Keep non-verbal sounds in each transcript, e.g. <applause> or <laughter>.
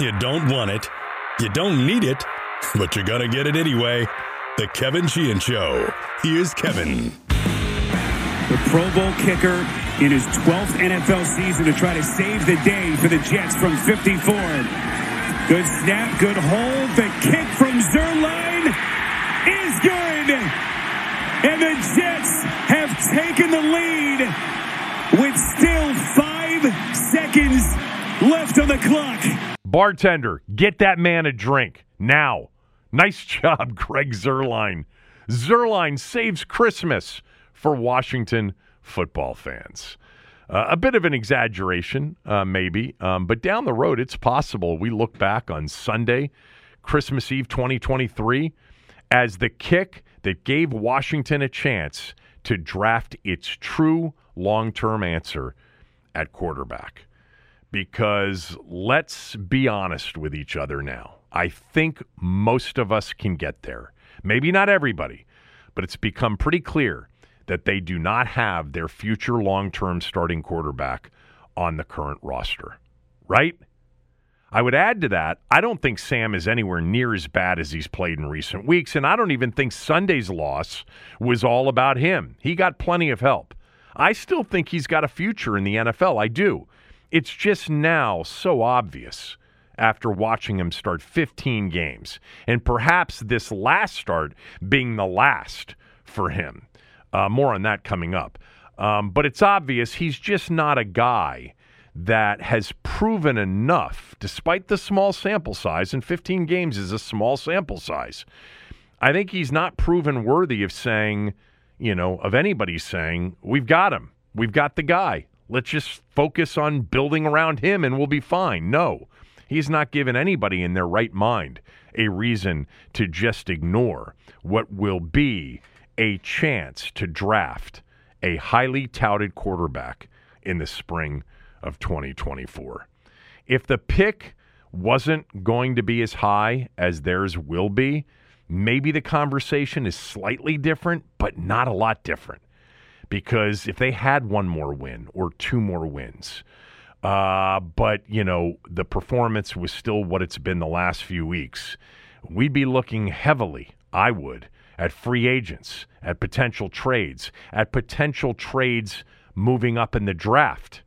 <laughs> You don't want it, you don't need it, but you're going to get it anyway. The Kevin Sheehan Show. Here's Kevin. The Pro Bowl kicker in his 12th NFL season to try to save the day for the Jets from 54. Good snap, good hold. The kick from Zuerlein is good. And the Jets have taken the lead with still five seconds left on the clock. Bartender, get that man a drink now. Nice <laughs> job, Greg Zuerlein. Zuerlein saves Christmas for Washington football fans. Uh, a bit of an exaggeration, uh, maybe, um, but down the road, it's possible we look back on Sunday, Christmas Eve 2023, as the kick that gave Washington a chance to draft its true long term answer at quarterback because let's be honest with each other now. I think most of us can get there. Maybe not everybody, but it's become pretty clear that they do not have their future long term starting quarterback on the current roster, right? I would add to that, I don't think Sam is anywhere near as bad as he's played in recent weeks, and I don't even think Sunday's loss was all about him. He got plenty of help. I still think he's got a future in the NFL. I do. It's just now so obvious after watching him start 15 games, and perhaps this last start being the last for him. Uh, more on that coming up. Um, but it's obvious he's just not a guy that has proven enough, despite the small sample size, and 15 games is a small sample size. I think he's not proven worthy of saying, you know, of anybody saying, we've got him. We've got the guy. Let's just focus on building around him and we'll be fine. No, he's not given anybody in their right mind a reason to just ignore what will be a chance to draft a highly touted quarterback in the spring of 2024. If the pick wasn't going to be as high as theirs will be, maybe the conversation is slightly different, but not a lot different because if they had one more win or two more wins, uh, but you know the performance was still what it's been the last few weeks, we'd be looking heavily. I would at free agents, at potential trades, at potential trades moving up in the draft.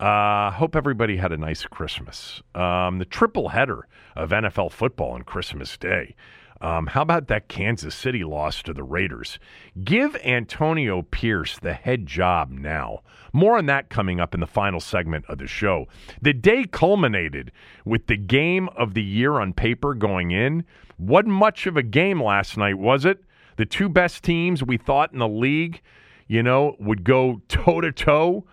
Uh, hope everybody had a nice Christmas. Um, the triple header of NFL football on Christmas Day. Um, how about that Kansas City loss to the Raiders? Give Antonio Pierce the head job now. More on that coming up in the final segment of the show. The day culminated with the game of the year on paper going in. Wasn't much of a game last night, was it? The two best teams we thought in the league, you know, would go toe to toe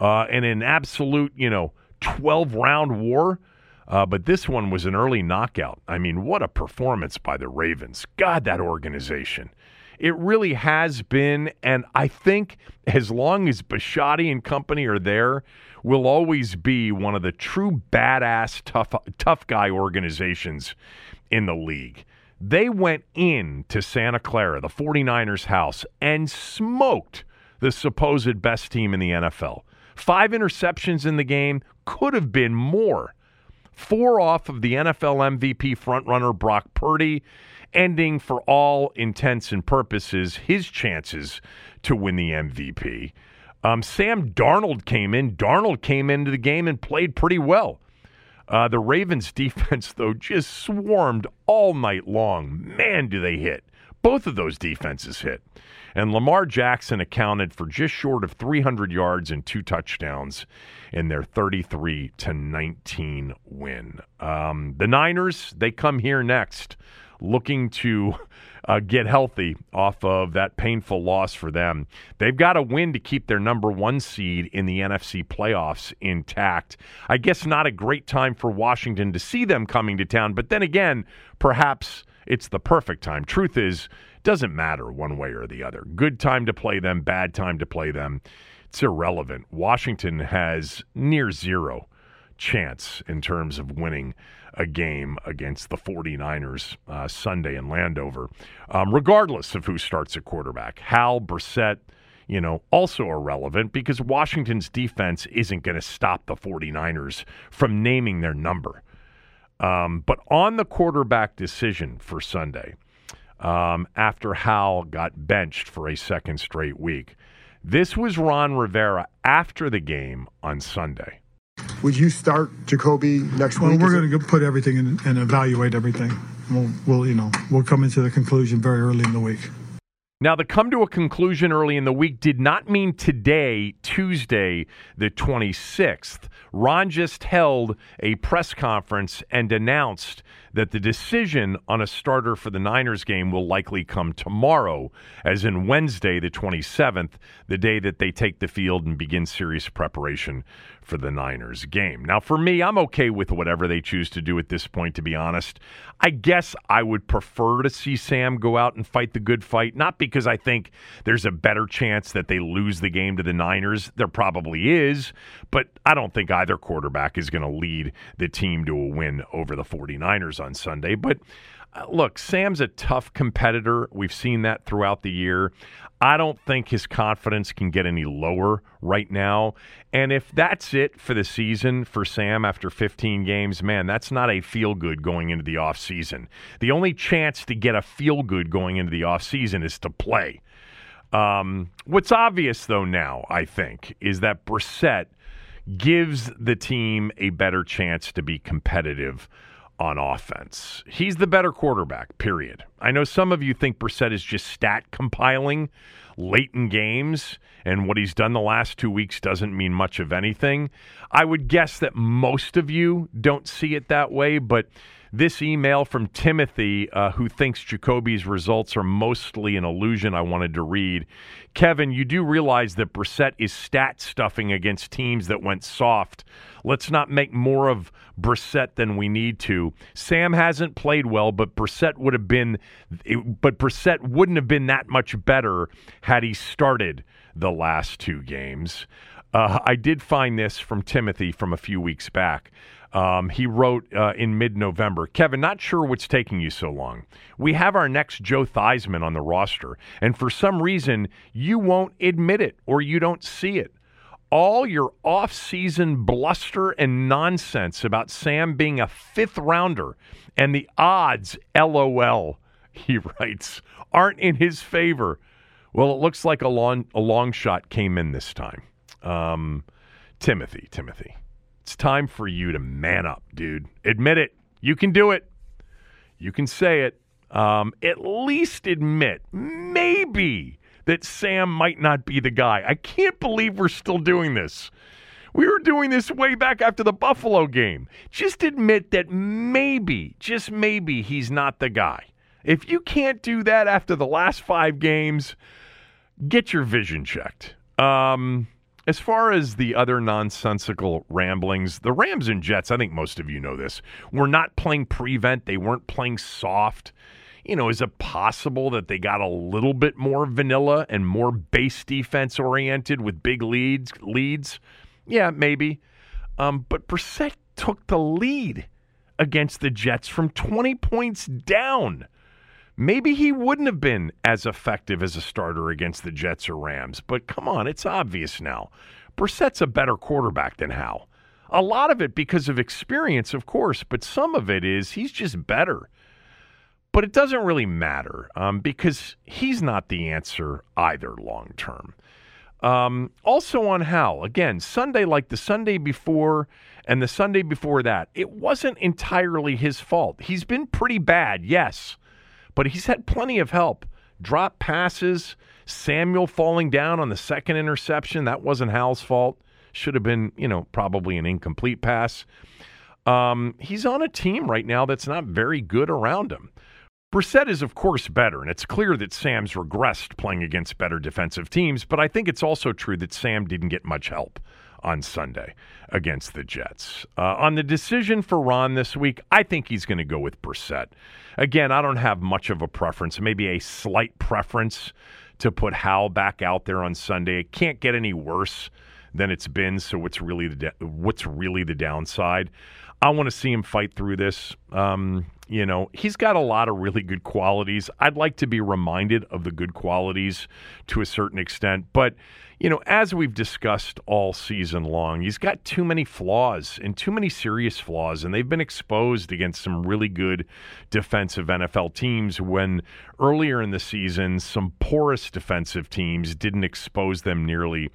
in an absolute, you know, 12 round war. Uh, but this one was an early knockout. I mean, what a performance by the Ravens. God, that organization. It really has been, and I think as long as Bisciotti and company are there, will always be one of the true badass tough tough guy organizations in the league. They went in to Santa Clara, the 49ers house, and smoked the supposed best team in the NFL. Five interceptions in the game could have been more four off of the NFL MVP frontrunner Brock Purdy, ending for all intents and purposes his chances to win the MVP. Um, Sam Darnold came in. Darnold came into the game and played pretty well. Uh, the Ravens' <laughs> defense, though, just swarmed all night long. Man, do they hit. Both of those defenses hit. And Lamar Jackson accounted for just short of 300 yards and two touchdowns in their 33 to 19 win. Um, the Niners, they come here next looking to uh, get healthy off of that painful loss for them. They've got to win to keep their number one seed in the NFC playoffs intact. I guess not a great time for Washington to see them coming to town, but then again, perhaps it's the perfect time. Truth is, doesn't matter one way or the other. Good time to play them, bad time to play them. It's irrelevant. Washington has near zero chance in terms of winning a game against the 49ers uh, Sunday in Landover, um, regardless of who starts at quarterback. Howell, Brissett, you know, also irrelevant because Washington's defense isn't going to stop the 49ers from naming their number. Um, but on the quarterback decision for Sunday, um, after Howell got benched for a second straight week, this was Ron Rivera after the game on Sunday. Would you start Jacoby next well, week? Well, we're going to put everything in and evaluate everything. We'll, we'll, you know, we'll come into the conclusion very early in the week. Now, the come to a conclusion early in the week did not mean today, Tuesday, the 26th. Ron just held a press conference and announced that the decision on a starter for the Niners game will likely come tomorrow, as in Wednesday, the 27th, the day that they take the field and begin serious preparation for the Niners game. Now, for me, I'm okay with whatever they choose to do at this point, to be honest. I guess I would prefer to see Sam go out and fight the good fight, not because I think there's a better chance that they lose the game to the Niners. There probably is, but I don't think either quarterback is going to lead the team to a win over the 49ers on Sunday. But uh, look, Sam's a tough competitor. We've seen that throughout the year. I don't think his confidence can get any lower right now. And if that's it for the season for Sam after 15 games, man, that's not a feel good going into the offseason. The only chance to get a feel good going into the offseason is to play. Um, what's obvious, though, now, I think, is that Brissett gives the team a better chance to be competitive on offense. He's the better quarterback, period. I know some of you think Brissett is just stat compiling late in games, and what he's done the last two weeks doesn't mean much of anything. I would guess that most of you don't see it that way, but this email from Timothy, uh, who thinks Jacoby's results are mostly an illusion, I wanted to read. Kevin, you do realize that Brissett is stat stuffing against teams that went soft. Let's not make more of Brissett than we need to. Sam hasn't played well, but Brissett would have been, but Brissett wouldn't have been that much better had he started the last two games. Uh, I did find this from Timothy from a few weeks back. Um, he wrote uh, in mid November Kevin, not sure what's taking you so long. We have our next Joe Theismann on the roster, and for some reason, you won't admit it or you don't see it. All your off-season bluster and nonsense about Sam being a fifth rounder and the odds, lol, <laughs> he writes, aren't in his favor. Well, it looks like a long, a long shot came in this time. Um, Timothy, Timothy. It's time for you to man up, dude. Admit it. You can do it. You can say it. Um, at least admit, maybe, that Sam might not be the guy. I can't believe we're still doing this. We were doing this way back after the Buffalo game. Just admit that maybe, just maybe, he's not the guy. If you can't do that after the last five games, get your vision checked. Um, as far as the other nonsensical ramblings, the Rams and Jets, I think most of you know this, were not playing prevent. They weren't playing soft. You know, is it possible that they got a little bit more vanilla and more base defense oriented with big leads? Leads, yeah, maybe. Um, but Brissett took the lead against the Jets from 20 points down. Maybe he wouldn't have been as effective as a starter against the Jets or Rams, but come on, it's obvious now. Brissett's a better quarterback than Howell. A lot of it because of experience, of course, but some of it is he's just better. But it doesn't really matter um, because he's not the answer either long term. Um, also on Howell, again, Sunday, like the Sunday before and the Sunday before that, it wasn't entirely his fault. He's been pretty bad, yes, but he's had plenty of help. Drop passes, Samuel falling down on the second interception, that wasn't Howell's fault. Should have been, you know, probably an incomplete pass. Um, he's on a team right now that's not very good around him. Brissett is, of course, better, and it's clear that Sam's regressed playing against better defensive teams, but I think it's also true that Sam didn't get much help on Sunday against the Jets. Uh, on the decision for Ron this week, I think he's going to go with Brissett. Again, I don't have much of a preference, maybe a slight preference to put Howell back out there on Sunday. It can't get any worse than it's been, so what's really the what's really the downside? I want to see him fight through this. Um, you know, he's got a lot of really good qualities. I'd like to be reminded of the good qualities to a certain extent, but you know, as we've discussed all season long, he's got too many flaws and too many serious flaws, and they've been exposed against some really good defensive NFL teams when earlier in the season, some porous defensive teams didn't expose them nearly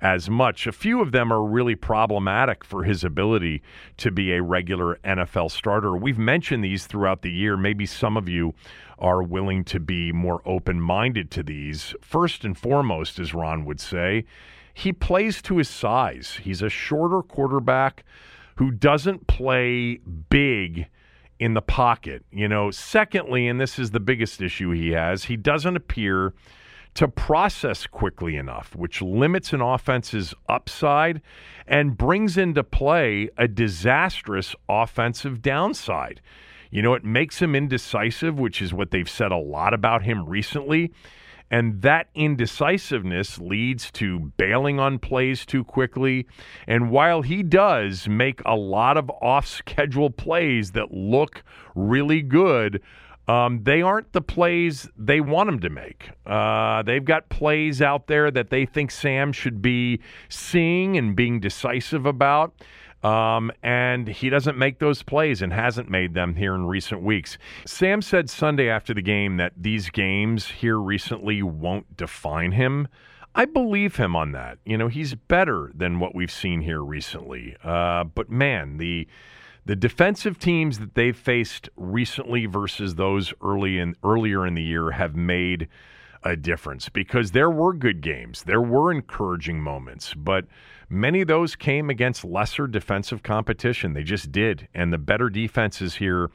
as much. A few of them are really problematic for his ability to be a regular NFL starter. We've mentioned these throughout the year. Maybe some of you are willing to be more open minded to these. First and foremost, as Ron would say, he plays to his size. He's a shorter quarterback who doesn't play big in the pocket. You know, secondly, and this is the biggest issue he has, he doesn't appear to process quickly enough, which limits an offense's upside and brings into play a disastrous offensive downside. You know, it makes him indecisive, which is what they've said a lot about him recently. And that indecisiveness leads to bailing on plays too quickly. And while he does make a lot of off schedule plays that look really good, um, they aren't the plays they want him to make. Uh, they've got plays out there that they think Sam should be seeing and being decisive about. Um, and he doesn't make those plays and hasn't made them here in recent weeks. Sam said Sunday after the game that these games here recently won't define him. I believe him on that. You know, he's better than what we've seen here recently. Uh, but man, the the defensive teams that they've faced recently versus those early in earlier in the year have made a difference because there were good games. There were encouraging moments, but many of those came against lesser defensive competition. They just did. And the better defenses here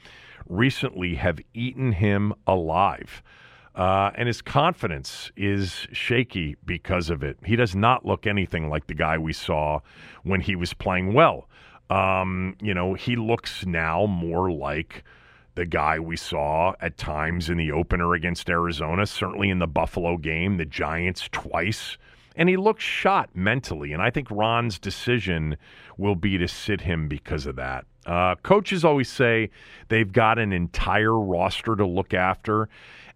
recently have eaten him alive. Uh, and his confidence is shaky because of it. He does not look anything like the guy we saw when he was playing well. Um, you know, he looks now more like the guy we saw at times in the opener against Arizona, certainly in the Buffalo game, the Giants twice. And he looks shot mentally. And I think Ron's decision will be to sit him because of that. Uh, coaches always say they've got an entire roster to look after.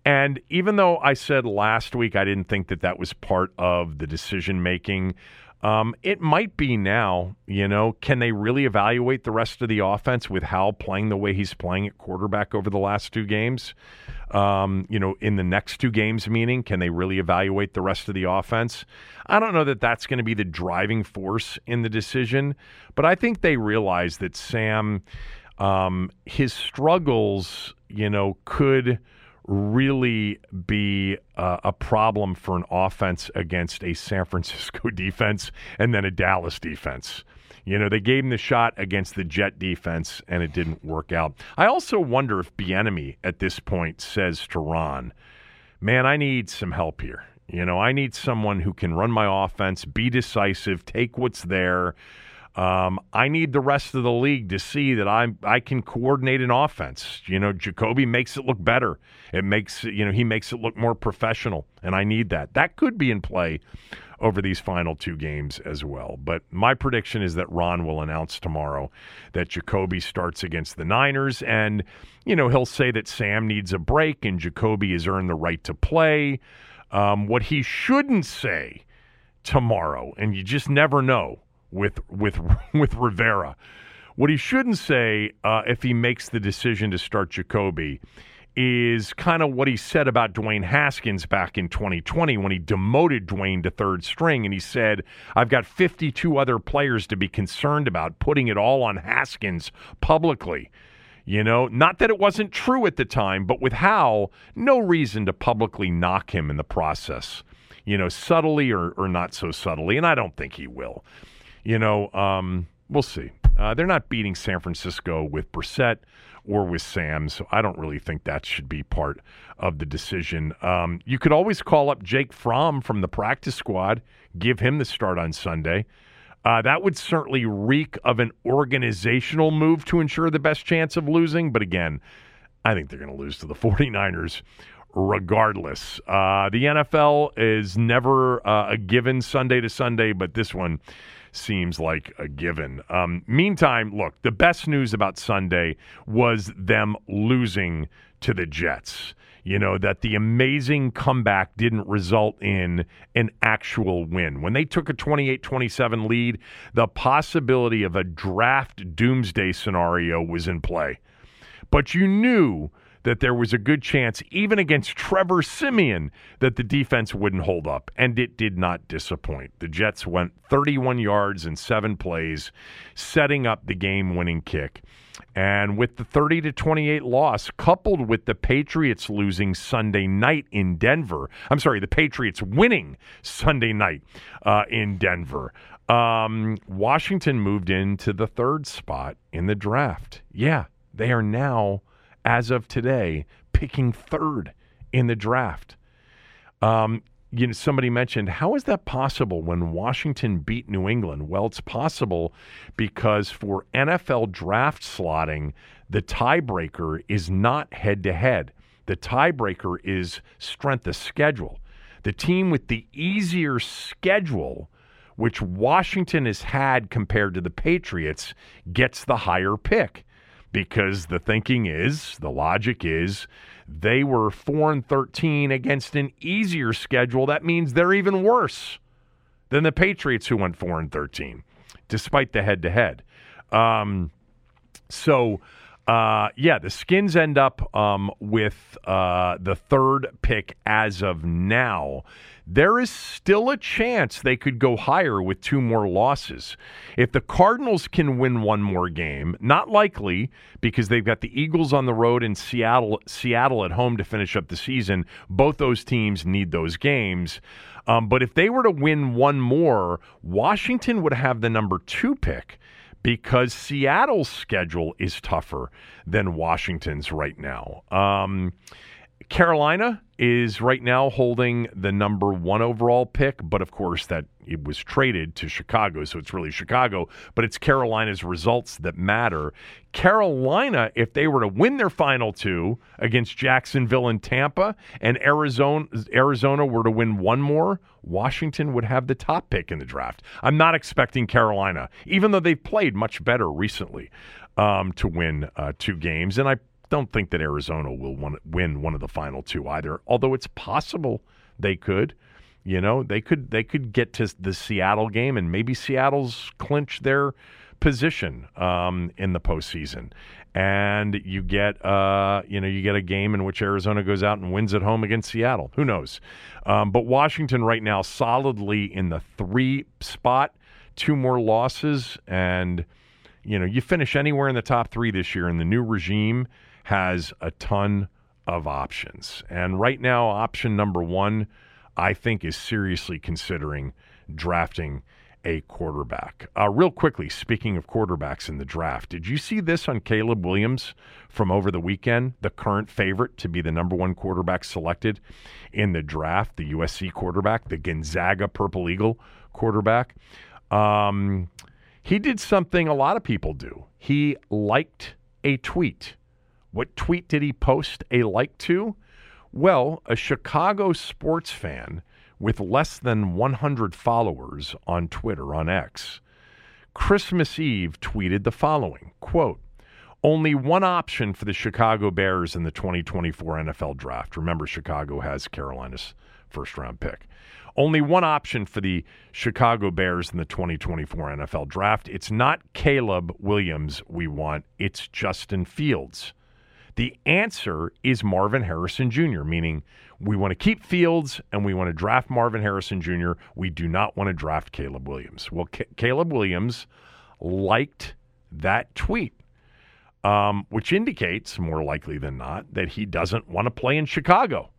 And even though I said last week I didn't think that that was part of the decision making, um, it might be now, you know. Can they really evaluate the rest of the offense with Howell playing the way he's playing at quarterback over the last two games? Um, you know, in the next two games, meaning, can they really evaluate the rest of the offense? I don't know that that's going to be the driving force in the decision, but I think they realize that Sam, um, his struggles, you know, could really be uh, a problem for an offense against a San Francisco <laughs> defense and then a Dallas defense. You know, they gave him the shot against the Jet defense and it didn't work out. I also wonder if Bieniemy at this point says to Ron, "Man, I need some help here. You know, I need someone who can run my offense, be decisive, take what's there." Um, I need the rest of the league to see that I I can coordinate an offense. You know, Jacoby makes it look better. It makes you know he makes it look more professional, and I need that. That could be in play over these final two games as well. But my prediction is that Ron will announce tomorrow that Jacoby starts against the Niners, and you know he'll say that Sam needs a break and Jacoby has earned the right to play. Um, what he shouldn't say tomorrow, and you just never know with with <laughs> with Rivera. What he shouldn't say uh, if he makes the decision to start Jacoby is kind of what he said about Dwayne Haskins back in 2020 when he demoted Dwayne to third string. And he said, I've got 52 other players to be concerned about putting it all on Haskins publicly. You know, not that it wasn't true at the time, but with Howell, no reason to publicly knock him in the process, you know, subtly or, or not so subtly. And I don't think he will. You know, um, we'll see. Uh, they're not beating San Francisco with Brissett or with Sam, so I don't really think that should be part of the decision. Um, you could always call up Jake Fromm from the practice squad, give him the start on Sunday. Uh, that would certainly reek of an organizational move to ensure the best chance of losing. But again, I think they're going to lose to the <laughs> 49ers regardless. Uh, the NFL is never uh, a given Sunday to Sunday, but this one seems like a given. Um, meantime, look, the best news about Sunday was them losing to the Jets. You know, that the amazing comeback didn't result in an actual win. When they took a 28 27 lead, the possibility of a draft doomsday scenario was in play. But you knew that there was a good chance, even against Trevor Siemian, that the defense wouldn't hold up, and it did not disappoint. The Jets went 31 yards in seven plays, setting up the game winning kick. And with the 30 to 28 loss, coupled with the Patriots losing Sunday night in Denver, I'm sorry, the Patriots winning Sunday night uh, in Denver, um, Washington moved into the third spot in the draft. Yeah, they are now as of today, picking third in the draft. Um, you know, somebody mentioned, how is that possible when Washington beat New England? Well, it's possible because for NFL draft slotting, the tiebreaker is not head to head. The tiebreaker is strength of schedule. The team with the easier schedule, which Washington has had compared to the Patriots, gets the higher pick because the thinking is, the logic is, they were 4 and 13 against an easier schedule. That means they're even worse than the Patriots who went 4 and 13 despite the head to head. So uh, yeah, the Skins end up um, with uh, the third pick as of now. There is still a chance they could go higher with two more losses. If the Cardinals can win one more game, not likely because they've got the Eagles on the road and Seattle Seattle at home to finish up the season. Both those teams need those games. Um, but if they were to win one more, Washington would have the number two pick because Seattle's schedule is tougher than Washington's right now. Um, Carolina is right now holding the number one overall pick, but of course that it was traded to Chicago, so it's really Chicago. But it's Carolina's results that matter. Carolina, if they were to win their final two against Jacksonville and Tampa, and Arizona Arizona were to win one more, Washington would have the top pick in the draft. I'm not expecting Carolina, even though they've played much better recently, um, to win uh, two games, and I don't think that Arizona will win one of the final two either. Although it's possible they could. You know, they could they could get to the Seattle game and maybe Seattle's clinch their position um, in the postseason. And you get uh, you know you get a game in which Arizona goes out and wins at home against Seattle. Who knows? Um, but Washington right now solidly in the three spot, two more losses, and you know you finish anywhere in the top three this year in the new regime has a ton of options. And right now, option number one, I think, is seriously considering drafting a quarterback. Uh, real quickly, speaking of quarterbacks in the draft, did you see this on Caleb Williams from over the weekend? The current favorite to be the number one quarterback selected in the draft, the USC quarterback, the Gonzaga Purple Eagle quarterback. Um, he did something a lot of people do. He liked a tweet what tweet did he post a like to? Well, a Chicago sports fan with less than 100 followers on Twitter, on X, Christmas Eve tweeted the following quote, only one option for the Chicago Bears in the 2024 NFL draft. Remember, Chicago has Carolina's first round pick. Only one option for the Chicago Bears in the 2024 NFL draft. It's not Caleb Williams we want, it's Justin Fields. The answer is Marvin Harrison Jr., meaning we want to keep Fields and we want to draft Marvin Harrison Jr. We do not want to draft Caleb Williams. Well, C- Caleb Williams liked that tweet, um, which indicates, more likely than not, that he doesn't want to play in Chicago.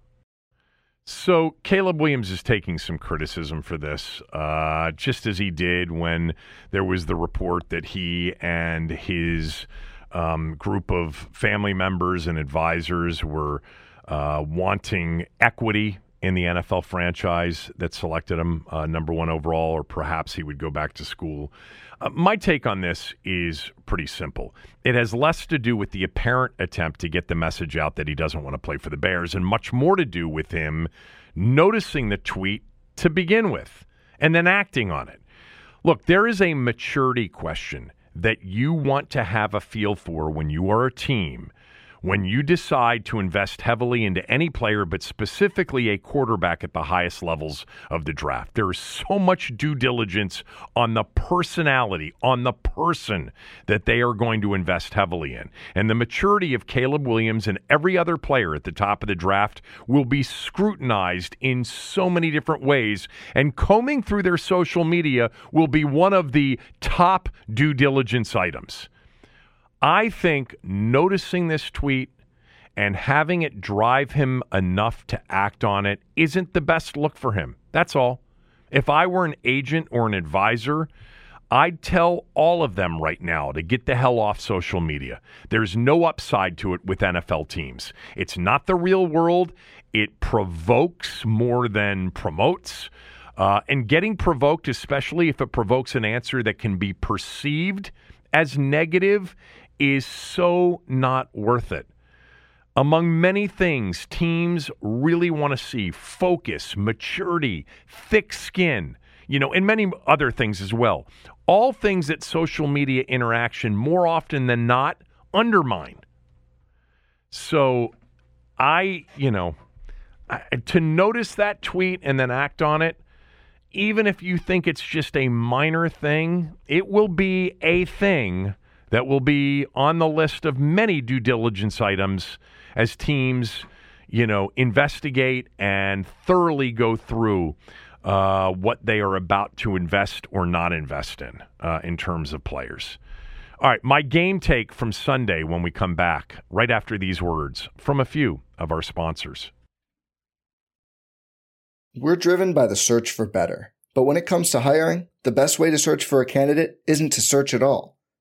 So Caleb Williams is taking some criticism for this, uh, just as he did when there was the report that he and his um, group of family members and advisors were uh, wanting equity in the NFL franchise that selected him uh, number one overall, or perhaps he would go back to school. Uh, my take on this is pretty simple. It has less to do with the apparent attempt to get the message out that he doesn't want to play for the Bears, and much more to do with him noticing the tweet to begin with and then acting on it. Look, there is a maturity question that you want to have a feel for when you are a team when you decide to invest heavily into any player, but specifically a quarterback at the highest levels of the draft. There is so much due diligence on the personality, on the person that they are going to invest heavily in. And the maturity of Caleb Williams and every other player at the top of the draft will be scrutinized in so many different ways. And combing through their social media will be one of the top due diligence items. I think noticing this tweet and having it drive him enough to act on it isn't the best look for him. That's all. If I were an agent or an advisor, I'd tell all of them right now to get the hell off social media. There's no upside to it with NFL teams. It's not the real world. It provokes more than promotes. Uh, and getting provoked, especially if it provokes an answer that can be perceived as negative, is so not worth it. Among many things, teams really want to see focus, maturity, thick skin, you know, and many other things as well. All things that social media interaction more often than not undermine. So I, you know, I, to notice that tweet and then act on it, even if you think it's just a minor thing, it will be a thing that will be on the list of many due diligence items as teams, you know, investigate and thoroughly go through uh, what they are about to invest or not invest in uh, in terms of players. All right, my game take from Sunday when we come back, right after these words from a few of our sponsors. We're driven by the search for better. But when it comes to hiring, the best way to search for a candidate isn't to search at all.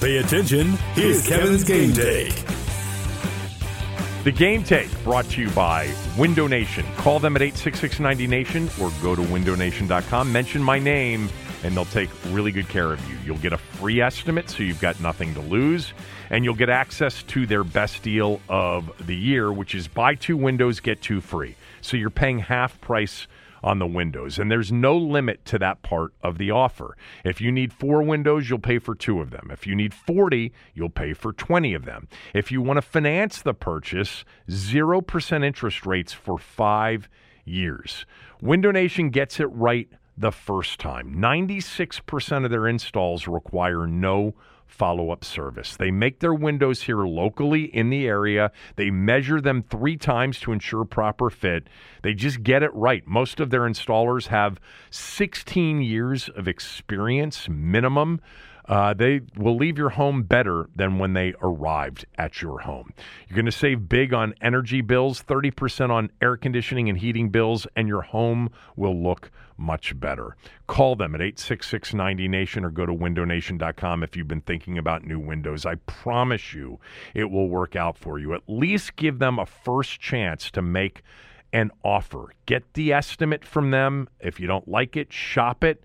Pay attention. Here's Kevin's game take. The game take brought to you by Window Nation. Call them at 866 90Nation or go to windownation.com. Mention my name and they'll take really good care of you. You'll get a free estimate so you've got nothing to lose and you'll get access to their best deal of the year, which is buy two windows, get two free. So you're paying half price on the windows. And there's no limit to that part of the offer. If you need four windows, you'll pay for two of them. If you need 40, you'll pay for 20 of them. If you want to finance the purchase, 0% interest rates for five years. Window Nation gets it right the first time. 96% of their installs require no follow up service. They make their windows here locally in the area. They measure them three times to ensure proper fit. They just get it right. Most of their installers have 16 years of experience minimum. Uh, they will leave your home better than when they arrived at your home. You're going to save big on energy bills, 30% on air conditioning and heating bills, and your home will look much better. Call them at 866 90Nation or go to windownation.com if you've been thinking about new windows. I promise you it will work out for you. At least give them a first chance to make an offer. Get the estimate from them. If you don't like it, shop it.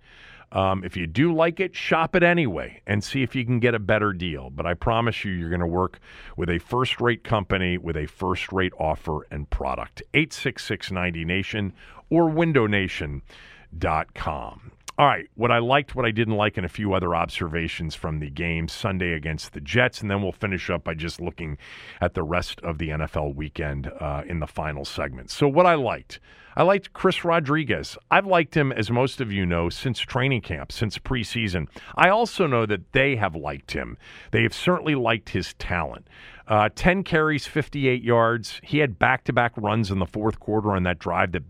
Um, if you do like it, shop it anyway and see if you can get a better deal. But I promise you, you're going to work with a first rate company with a first rate offer and product. 866 90Nation or windownation.com. All right, what I liked, what I didn't like, and a few other observations from the game Sunday against the Jets. And then we'll finish up by just looking at the rest of the NFL weekend uh, in the final segment. So, what I liked. I liked Chris Rodriguez. I've liked him, as most of you know, since training camp, since preseason. I also know that they have liked him. They have certainly liked his talent. Uh, 10 carries, 58 yards. He had back to back runs in the fourth quarter on that drive that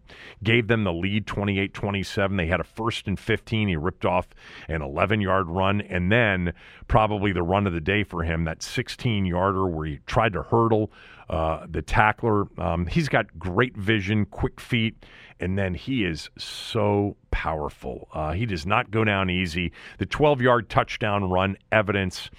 gave them the lead 28 27. They had a first and 15. He ripped off an 11 yard run. And then probably the run of the day for him, that 16 yarder where he tried to hurdle uh, the tackler. Um, he's got great vision, quick feet, and then he is so powerful. Uh, he does not go down easy. The 12 yard touchdown run, evidence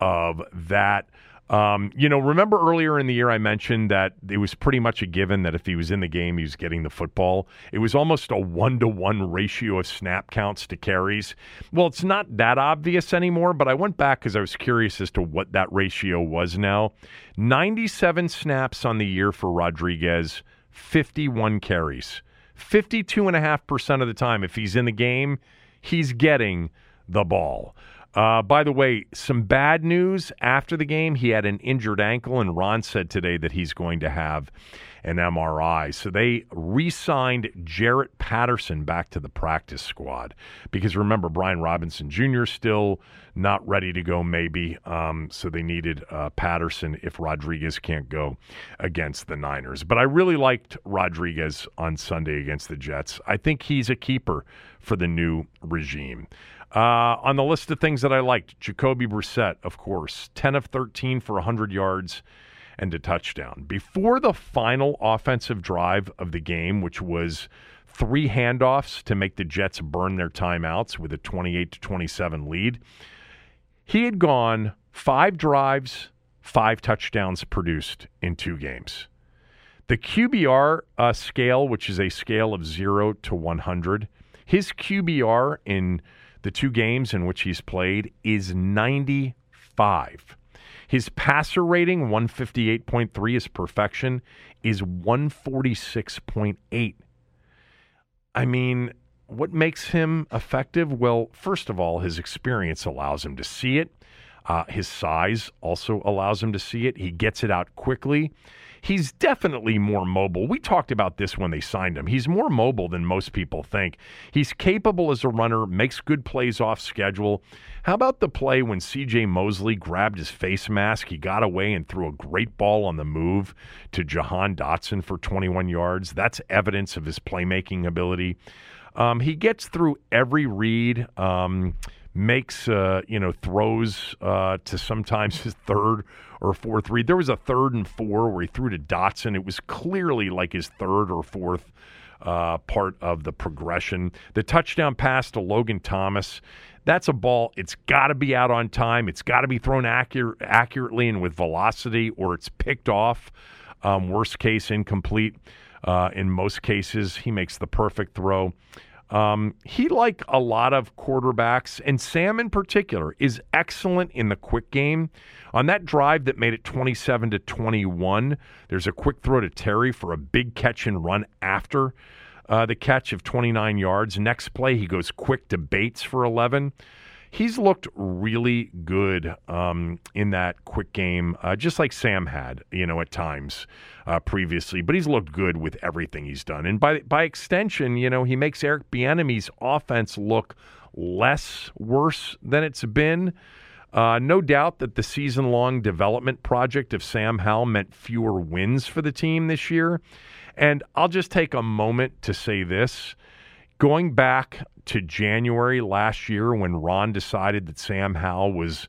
of that. Um, you know, remember earlier in the year I mentioned that it was pretty much a given that if he was in the game, he was getting the football. It was almost a one to one ratio of snap counts to carries. Well, it's not that obvious anymore, but I went back because I was curious as to what that ratio was now. 97 snaps on the year for Rodriguez, 51 carries. 52.5% of the time, if he's in the game, he's getting the ball. Uh, by the way, some bad news after the game. He had an injured ankle, and Ron said today that he's going to have an MRI. So they re signed Jaret Patterson back to the practice squad because remember, Brian Robinson Jr. still not ready to go, maybe. Um, so they needed uh, Patterson if Rodriguez can't go against the Niners. But I really liked Rodriguez on Sunday against the Jets. I think he's a keeper for the new regime. Uh, on the list of things that I liked, Jacoby Brissett, of course, 10 of 13 for 100 yards and a touchdown. Before the final offensive drive of the game, which was three handoffs to make the Jets burn their timeouts with a 28 to 27 lead, he had gone five drives, five touchdowns produced in two games. The QBR uh, scale, which is a scale of 0 to 100, his QBR in the two games in which he's played is 95. His passer rating, 158.3, is perfection, is 146.8. I mean, what makes him effective? Well, first of all, his experience allows him to see it. Uh, his size also allows him to see it. He gets it out quickly he's definitely more mobile. We talked about this when they signed him. He's more mobile than most people think. He's capable as a runner, makes good plays off schedule. How about the play when CJ Mosley grabbed his face mask? He got away and threw a great ball on the move to Jahan Dotson for 21 yards. That's evidence of his playmaking ability. Um, he gets through every read. Um, makes uh, you know throws uh, to sometimes his third or fourth read. There was a third and four where he threw to Dotson. It was clearly like his third or fourth uh, part of the progression. The touchdown pass to Logan Thomas. That's a ball. It's got to be out on time. It's got to be thrown accurate, accurately and with velocity, or it's picked off. Um, worst case, incomplete. Uh, in most cases, he makes the perfect throw. Um, he, like a lot of quarterbacks, and Sam in particular, is excellent in the quick game. On that drive that made it 27 to 21, there's a quick throw to Terry for a big catch and run after uh, the catch of 29 yards. Next play, he goes quick to Bates for 11 he's looked really good um, in that quick game, uh, just like Sam had, you know, at times uh, previously. But he's looked good with everything he's done, and by by extension, you know, he makes Eric Bieniemy's offense look less worse than it's been. Uh, no doubt that the season long development project of Sam Howell meant fewer wins for the team this year. And I'll just take a moment to say this going back to January last year when Ron decided that Sam Howell was,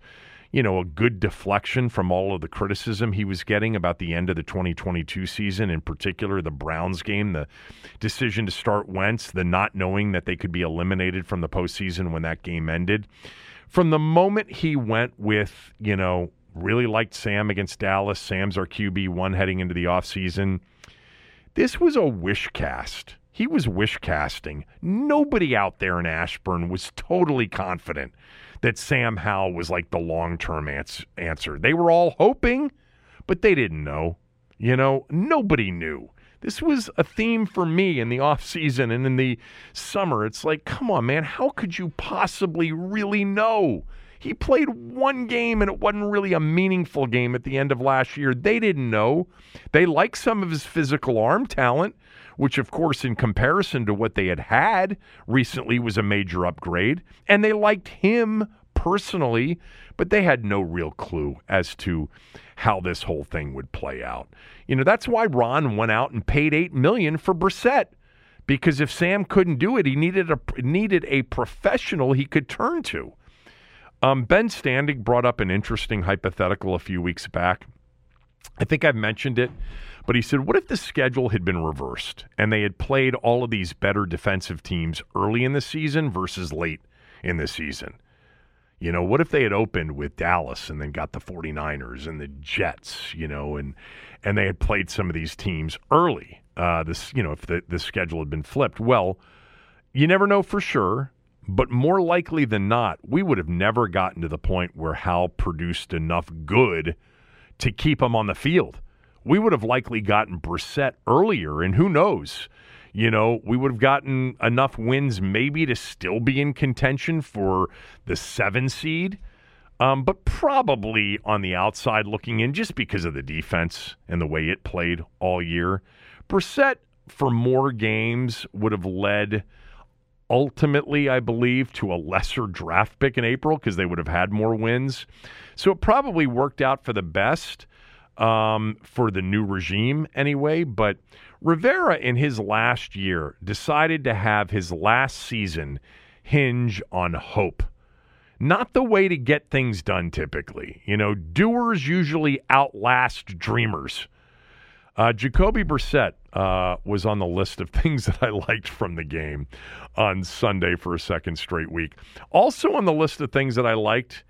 you know, a good deflection from all of the criticism he was getting about the end of the 2022 season, in particular the Browns game, the decision to start Wentz, the not knowing that they could be eliminated from the postseason when that game ended. From the moment he went with, you know, really liked Sam against Dallas, Sam's our QB1 heading into the offseason. This was a wish cast he was wish casting. Nobody out there in Ashburn was totally confident that Sam Howell was like the long term ans- answer. They were all hoping, but they didn't know. You know, nobody knew. This was a theme for me in the off season and in the summer. It's like, come on, man, how could you possibly really know? He played one game and it wasn't really a meaningful game at the end of last year. They didn't know. They liked some of his physical arm talent which, of course, in comparison to what they had had recently, was a major upgrade. And they liked him personally, but they had no real clue as to how this whole thing would play out. You know, that's why Ron went out and paid eight million for Brissett. Because if Sam couldn't do it, he needed a needed a professional he could turn to. Um, ben Standig brought up an interesting hypothetical a few weeks back. I think I've mentioned it but he said, what if the schedule had been reversed and they had played all of these better defensive teams early in the season versus late in the season? You know, what if they had opened with Dallas and then got the 49ers and the Jets, you know, and and they had played some of these teams early. Uh, this, you know, if the, the schedule had been flipped. Well, you never know for sure, but more likely than not, we would have never gotten to the point where Howell produced enough good to keep him on the field we would have likely gotten Brissett earlier, and who knows? You know, we would have gotten enough wins maybe to still be in contention for the seven seed, um, but probably on the outside looking in just because of the defense and the way it played all year. Brissett, for more games, would have led ultimately, I believe, to a lesser draft pick in April because they would have had more wins. So it probably worked out for the best um, for the new regime anyway. But Rivera, in his last year, decided to have his last season hinge on hope. Not the way to get things done typically. You know, doers usually outlast dreamers. Uh, Jacoby Brissett uh, was on the list of <laughs> things that I liked from the game on Sunday for a second straight week. Also on the list of things that I liked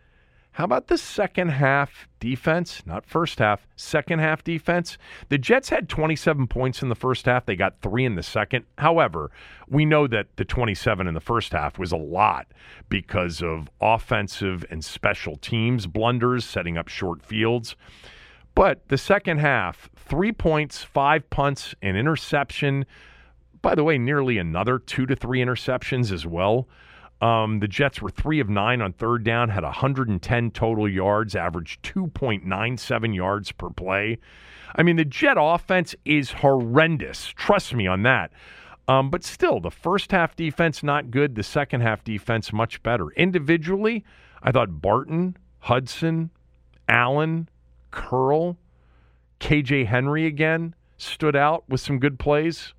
how about the second half defense? Not first half, second half defense. The Jets had 27 points in the first half. They got three in the second. However, we know that the 27 in the first half was a lot because of offensive and special teams blunders, setting up short fields. But the second half, three points, five punts, an interception. By the way, nearly another two to three interceptions as well. Um, the Jets were three of nine on third down, had 110 total yards, averaged 2.97 yards per play. I mean, the Jet offense is horrendous. Trust me on that. Um, but still, the first half defense not good. The second half defense much better. Individually, I thought Barton, Hudson, Allen, Curl, KJ Henry again stood out with some good plays.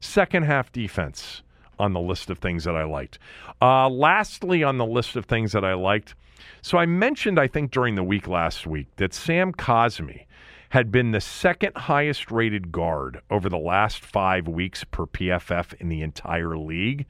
Second half defense on the list of things that I liked. Uh, lastly, on the list of things that I liked, so I mentioned, I think, during the week last week that Sam Cosmi had been the second highest rated guard over the last five weeks per PFF in the entire league.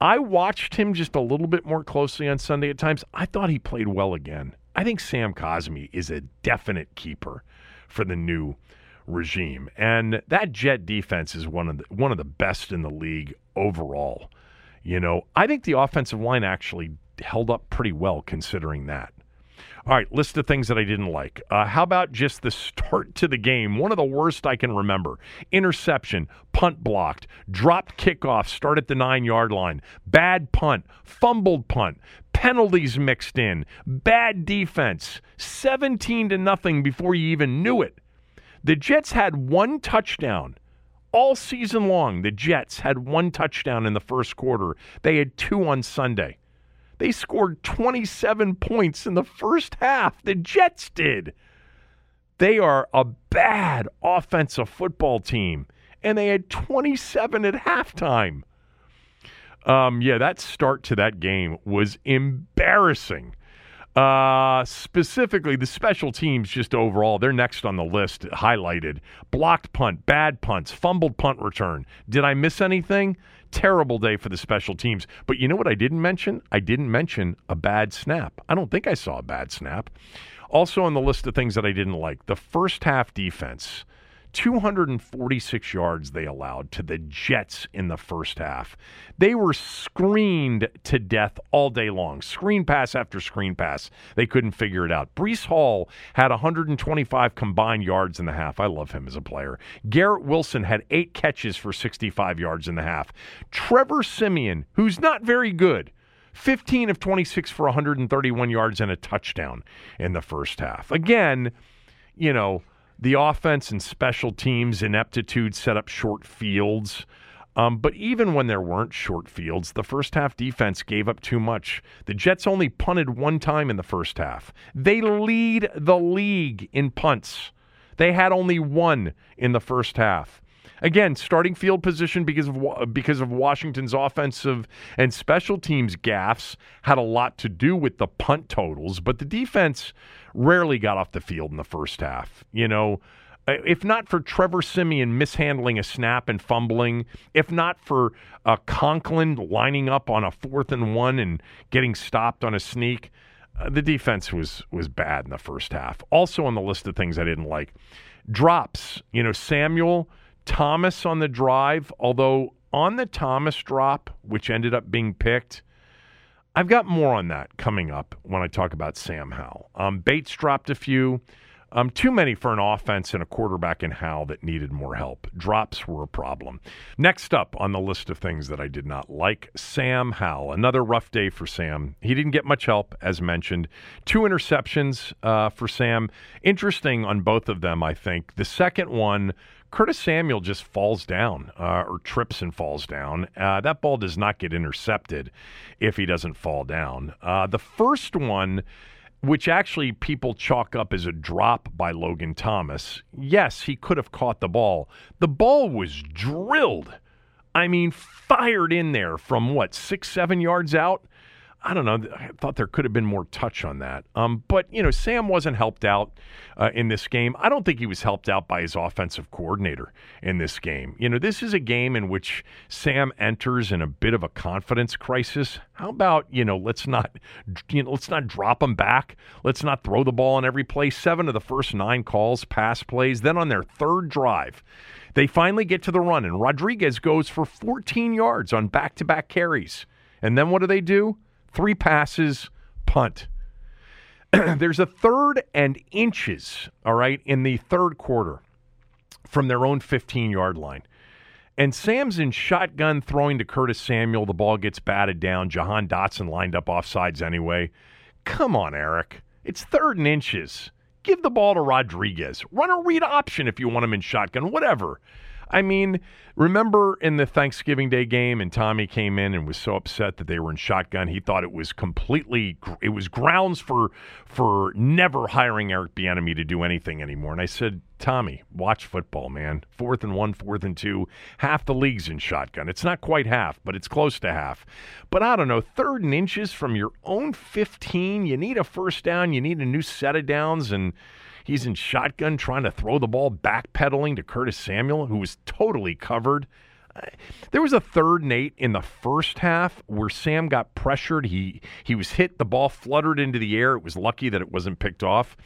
I watched him just a little bit more closely on Sunday at times. I thought he played well again. I think Sam Cosmi is a definite keeper for the new regime. And that Jet defense is one of the one of the best in the league overall. You know, I think the offensive line actually held up pretty well considering that. All right, list of things that I didn't like. Uh, how about just the <laughs> start to the game? One of the worst I can remember. Interception, punt blocked, dropped kickoff, start at the nine yard line, bad punt, fumbled punt, penalties mixed in, bad defense, 17 to nothing before you even knew it. The Jets had one touchdown all season long. The Jets had one touchdown in the first quarter, they had two on Sunday. They scored 27 points in the first half. The Jets did. They are a bad offensive football team, and they had 27 at halftime. Um, yeah, that start to that game was embarrassing. Uh, specifically, the special teams, just overall, they're next on the list, highlighted. Blocked punt, bad punts, fumbled punt return. Did I miss anything? Terrible day for the special teams. But you know what I didn't mention? I didn't mention a bad snap. I don't think I saw a bad snap. Also on the list of things that I didn't like, the first half defense. 246 yards they allowed to the Jets in the first half. They were screened to death all day long. Screen pass after screen pass. They couldn't figure it out. Breece Hall had 125 combined yards in the half. I love him as a player. Garrett Wilson had eight catches for 65 yards in the half. Trevor Siemian, who's not very good, 15 of 26 for 131 yards and a touchdown in the first half. Again, you know, the offense and special teams ineptitude set up short fields. Um, but even when there weren't short fields, the first half defense gave up too much. The Jets only punted one time in the first half. They lead the league in punts. They had only one in the first half. Again, starting field position because of because of Washington's offensive and special teams gaffes had a lot to do with the punt totals, but the defense rarely got off the field in the first half. You know, uh, if not for Trevor Siemian mishandling a snap and fumbling, if not for uh, Conklin lining up on a fourth and one and getting stopped on a sneak, uh, the defense was was bad in the first half. Also on the list of things I didn't like, drops. You know, Samuel Thomas on the drive, although on the Thomas drop, which ended up being picked, I've got more on that coming up when I talk about Sam Howell. Um, Bates dropped a few. Um, too many for an offense and a quarterback in Howell that needed more help. Drops were a problem. Next up on the list of things that I did not like, Sam Howell. Another rough day for Sam. He didn't get much help, as mentioned. Two interceptions uh, for Sam. Interesting on both of them, I think. The second one Curtis Samuel just falls down uh, or trips and falls down. Uh, that ball does not get intercepted if he doesn't fall down. Uh, the first one, which actually people chalk up as a drop by Logan Thomas, yes, he could have caught the ball. The ball was drilled. I mean, fired in there from what, six, seven yards out? I don't know. I thought there could have been more touch on that. Um, but, you know, Sam wasn't helped out uh, in this game. I don't think he was helped out by his offensive coordinator in this game. You know, this is a game in which Sam enters in a bit of a confidence crisis. How about, you know, let's not, you know, let's not drop him back. Let's not throw the ball in every play. Seven of the first nine calls, pass plays. Then on their third drive, they finally get to the run, and Rodriguez goes for 14 yards on back to back carries. And then what do they do? Three passes, punt. <clears throat> There's a third and inches, all right, in the third quarter from their own 15 yard line. And Sam's in shotgun throwing to Curtis Samuel. The ball gets batted down. Jahan Dotson lined up offsides anyway. Come on, Eric. It's third and inches. Give the ball to Rodriguez. Run a read option if you want him in shotgun, whatever. I mean, remember in the Thanksgiving Day game, and Tommy came in and was so upset that they were in shotgun. He thought it was completely, it was grounds for for never hiring Eric Bieniemy to do anything anymore. And I said, Tommy, watch football, man. Fourth and one, fourth and two. Half the league's in shotgun. It's not quite half, but it's close to half. But I don't know, third and inches from your own 15. You need a first down. You need a new set of downs, and He's in shotgun trying to throw the ball backpedaling to Curtis Samuel, who was totally covered. There was a third Nate in the first half where Sam got pressured. He he was hit. The ball fluttered into the air. It was lucky that it wasn't picked off.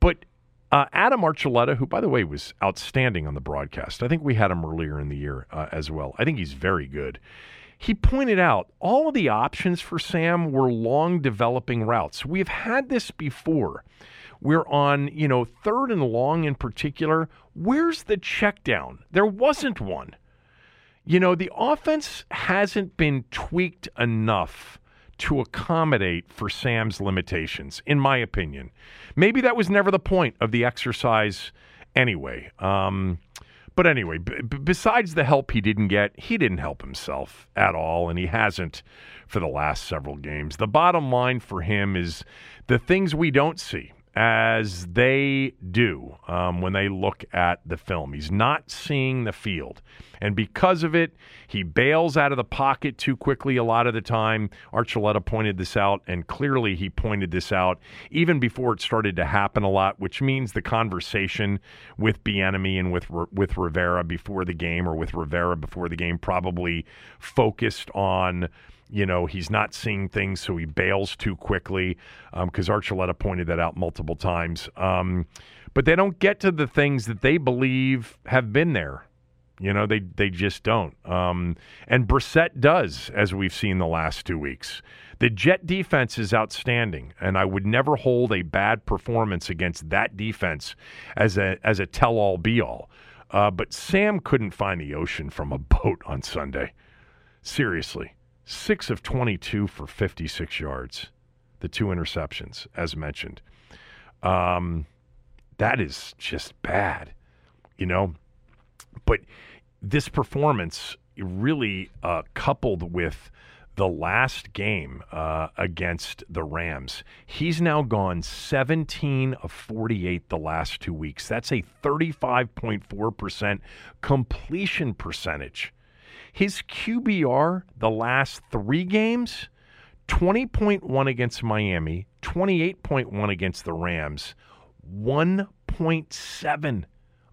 But uh, Adam Archuleta, who by the way was outstanding on the broadcast, I think we had him earlier in the year uh, as well. I think he's very good. He pointed out all of the options for Sam were long developing routes. We've had this before we're on, you know, third and long in particular. Where's the check down? There wasn't one. You know, the offense hasn't been tweaked enough to accommodate for Sam's limitations, in my opinion. Maybe that was never the point of the exercise anyway. Um, but anyway, b- besides the help he didn't get, he didn't help himself at all, and he hasn't for the last several games. The bottom line for him is the things we don't see as they do um, when they look at the film. He's not seeing the field. And because of it, he bails out of the pocket too quickly a lot of the time. Archuleta pointed this out, and clearly he pointed this out even before it started to happen a lot, which means the conversation with Bieniemy and with with Rivera before the game, or with Rivera before the game, probably focused on you know, he's not seeing things, so he bails too quickly because um, Archuleta pointed that out multiple times. Um, but they don't get to the things that they believe have been there. You know, they they just don't. Um, and Brissett does, as we've seen the last two weeks. The Jet defense is outstanding, and I would never hold a bad performance against that defense as a as a tell all be all. Uh, but Sam couldn't find the ocean from a boat on Sunday. Seriously. Six of 22 for 56 yards. The two interceptions, as mentioned. Um, that is just bad, you know? But this performance really uh, coupled with the last game uh, against the Rams, he's now gone 17 of 48 the last two weeks. That's a 35.4% completion percentage. His QBR the last three games 20.1 against Miami, 28.1 against the Rams, 1.7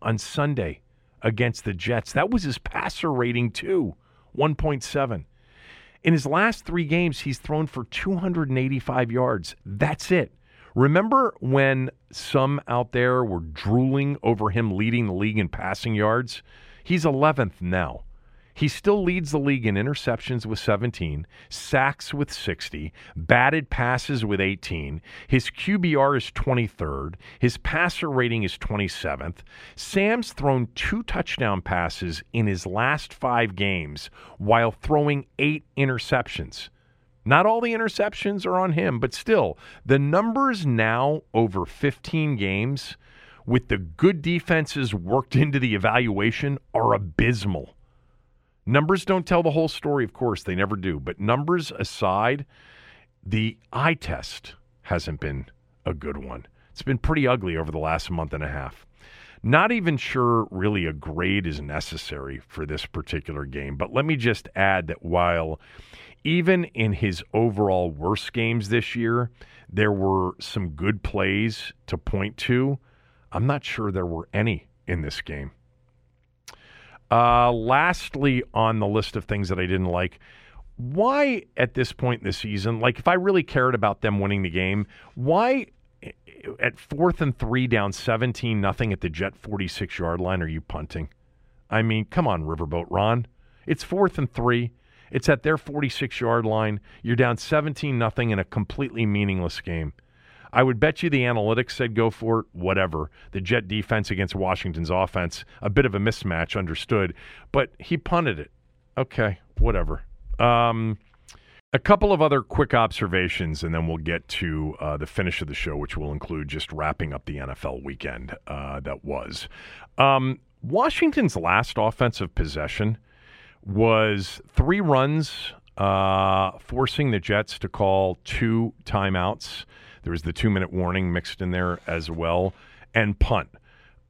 on Sunday against the Jets. That was his passer rating, too 1.7. In his last three games, he's thrown for 285 yards. That's it. Remember when some out there were drooling over him leading the league in passing yards? He's 11th now. He still leads the league in interceptions with 17, sacks with 60, batted passes with 18. His QBR is 23rd. His passer rating is 27th. Sam's thrown two touchdown passes in his last five games while throwing eight interceptions. Not all the interceptions are on him, but still, the numbers now over 15 games with the good defenses worked into the evaluation are abysmal. Numbers don't tell the whole story, of course, they never do. But numbers aside, the eye test hasn't been a good one. It's been pretty ugly over the last month and a half. Not even sure really a grade is necessary for this particular game. But let me just add that while even in his overall worst games this year, there were some good plays to point to. I'm not sure there were any in this game. Uh, lastly, on the list of things that I didn't like, why at this point in the season, like if I really cared about them winning the game, why at fourth and three down 17 nothing at the Jet 46 yard line are you punting? I mean, come on, Riverboat Ron. It's fourth and three. It's at their 46 yard line. You're down 17 nothing in a completely meaningless game. I would bet you the analytics said go for it, whatever. The Jet defense against Washington's offense, a bit of a mismatch, understood. But he punted it. Okay, whatever. Um, a couple of other quick observations, and then we'll get to uh, the finish of the show, which will include just wrapping up the NFL weekend uh, that was. Um, Washington's last offensive possession was three runs, uh, forcing the Jets to call two timeouts. There was the two minute warning mixed in there as well, and punt.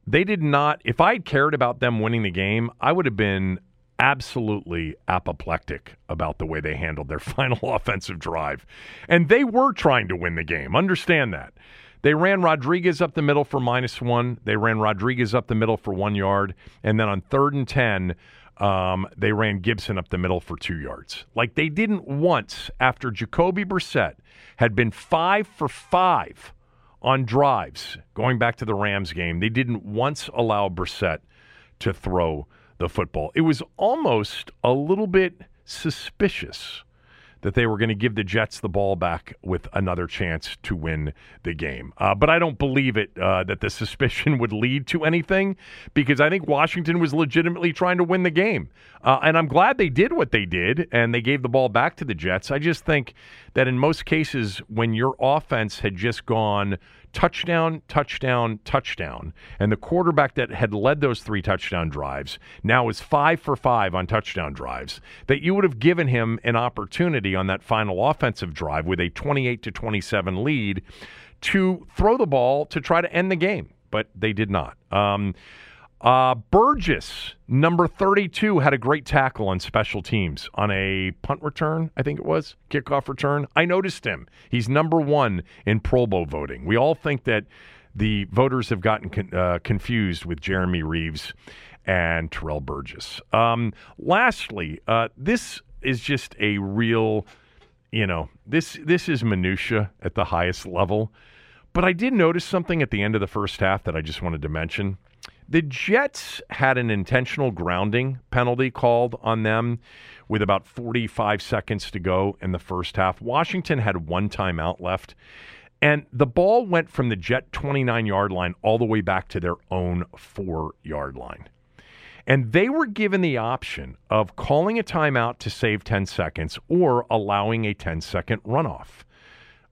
They did not, if I had cared about them winning the game, I would have been absolutely apoplectic about the way they handled their <laughs> final offensive drive. And they were trying to win the game. Understand that. They ran Rodriguez up the middle for minus one. They ran Rodriguez up the middle for one yard. And then on third and 10, um, they ran Gibson up the middle for two yards. Like they didn't once, after Jacoby Brissett had been five for five on drives going back to the Rams game, they didn't once allow Brissett to throw the football. It was almost a little bit suspicious that they were going to give the Jets the ball back with another chance to win the game. Uh, but I don't believe it uh, that the <laughs> suspicion would lead to anything because I think Washington was legitimately trying to win the game. Uh, and I'm glad they did what they did and they gave the ball back to the Jets. I just think that in most cases, when your offense had just gone touchdown, touchdown, touchdown. And the quarterback that had led those three touchdown drives now is five for five on touchdown drives. That you would have given him an opportunity on that final offensive drive with a 28 to 27 lead to throw the ball to try to end the game, but they did not. Um, uh, Burgess, number 32, had a great tackle on special teams on a punt return, I think it was, kickoff return. I noticed him. He's number one in Pro Bowl voting. We all think that the voters have gotten con- uh, confused with Jeremy Reaves and Terrell Burgess. Um, lastly, uh, this is just a real, you know, this this is minutia at the highest level. But I did notice something at the end of the first half that I just wanted to mention. The Jets had an intentional grounding penalty called on them with about 45 seconds to go in the first half. Washington had one timeout left, and the ball went from the Jet 29 yard line all the way back to their own four yard line. And they were given the option of calling a timeout to save 10 seconds or allowing a 10 second runoff.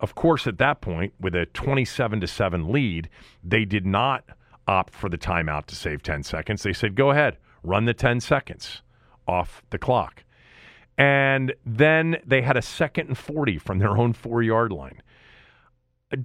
Of course, at that point, with a 27 to 7 lead, they did not opt for the timeout to save 10 seconds. They said, go ahead, run the 10 seconds off the clock. And then they had a second and 40 from their own four yard line.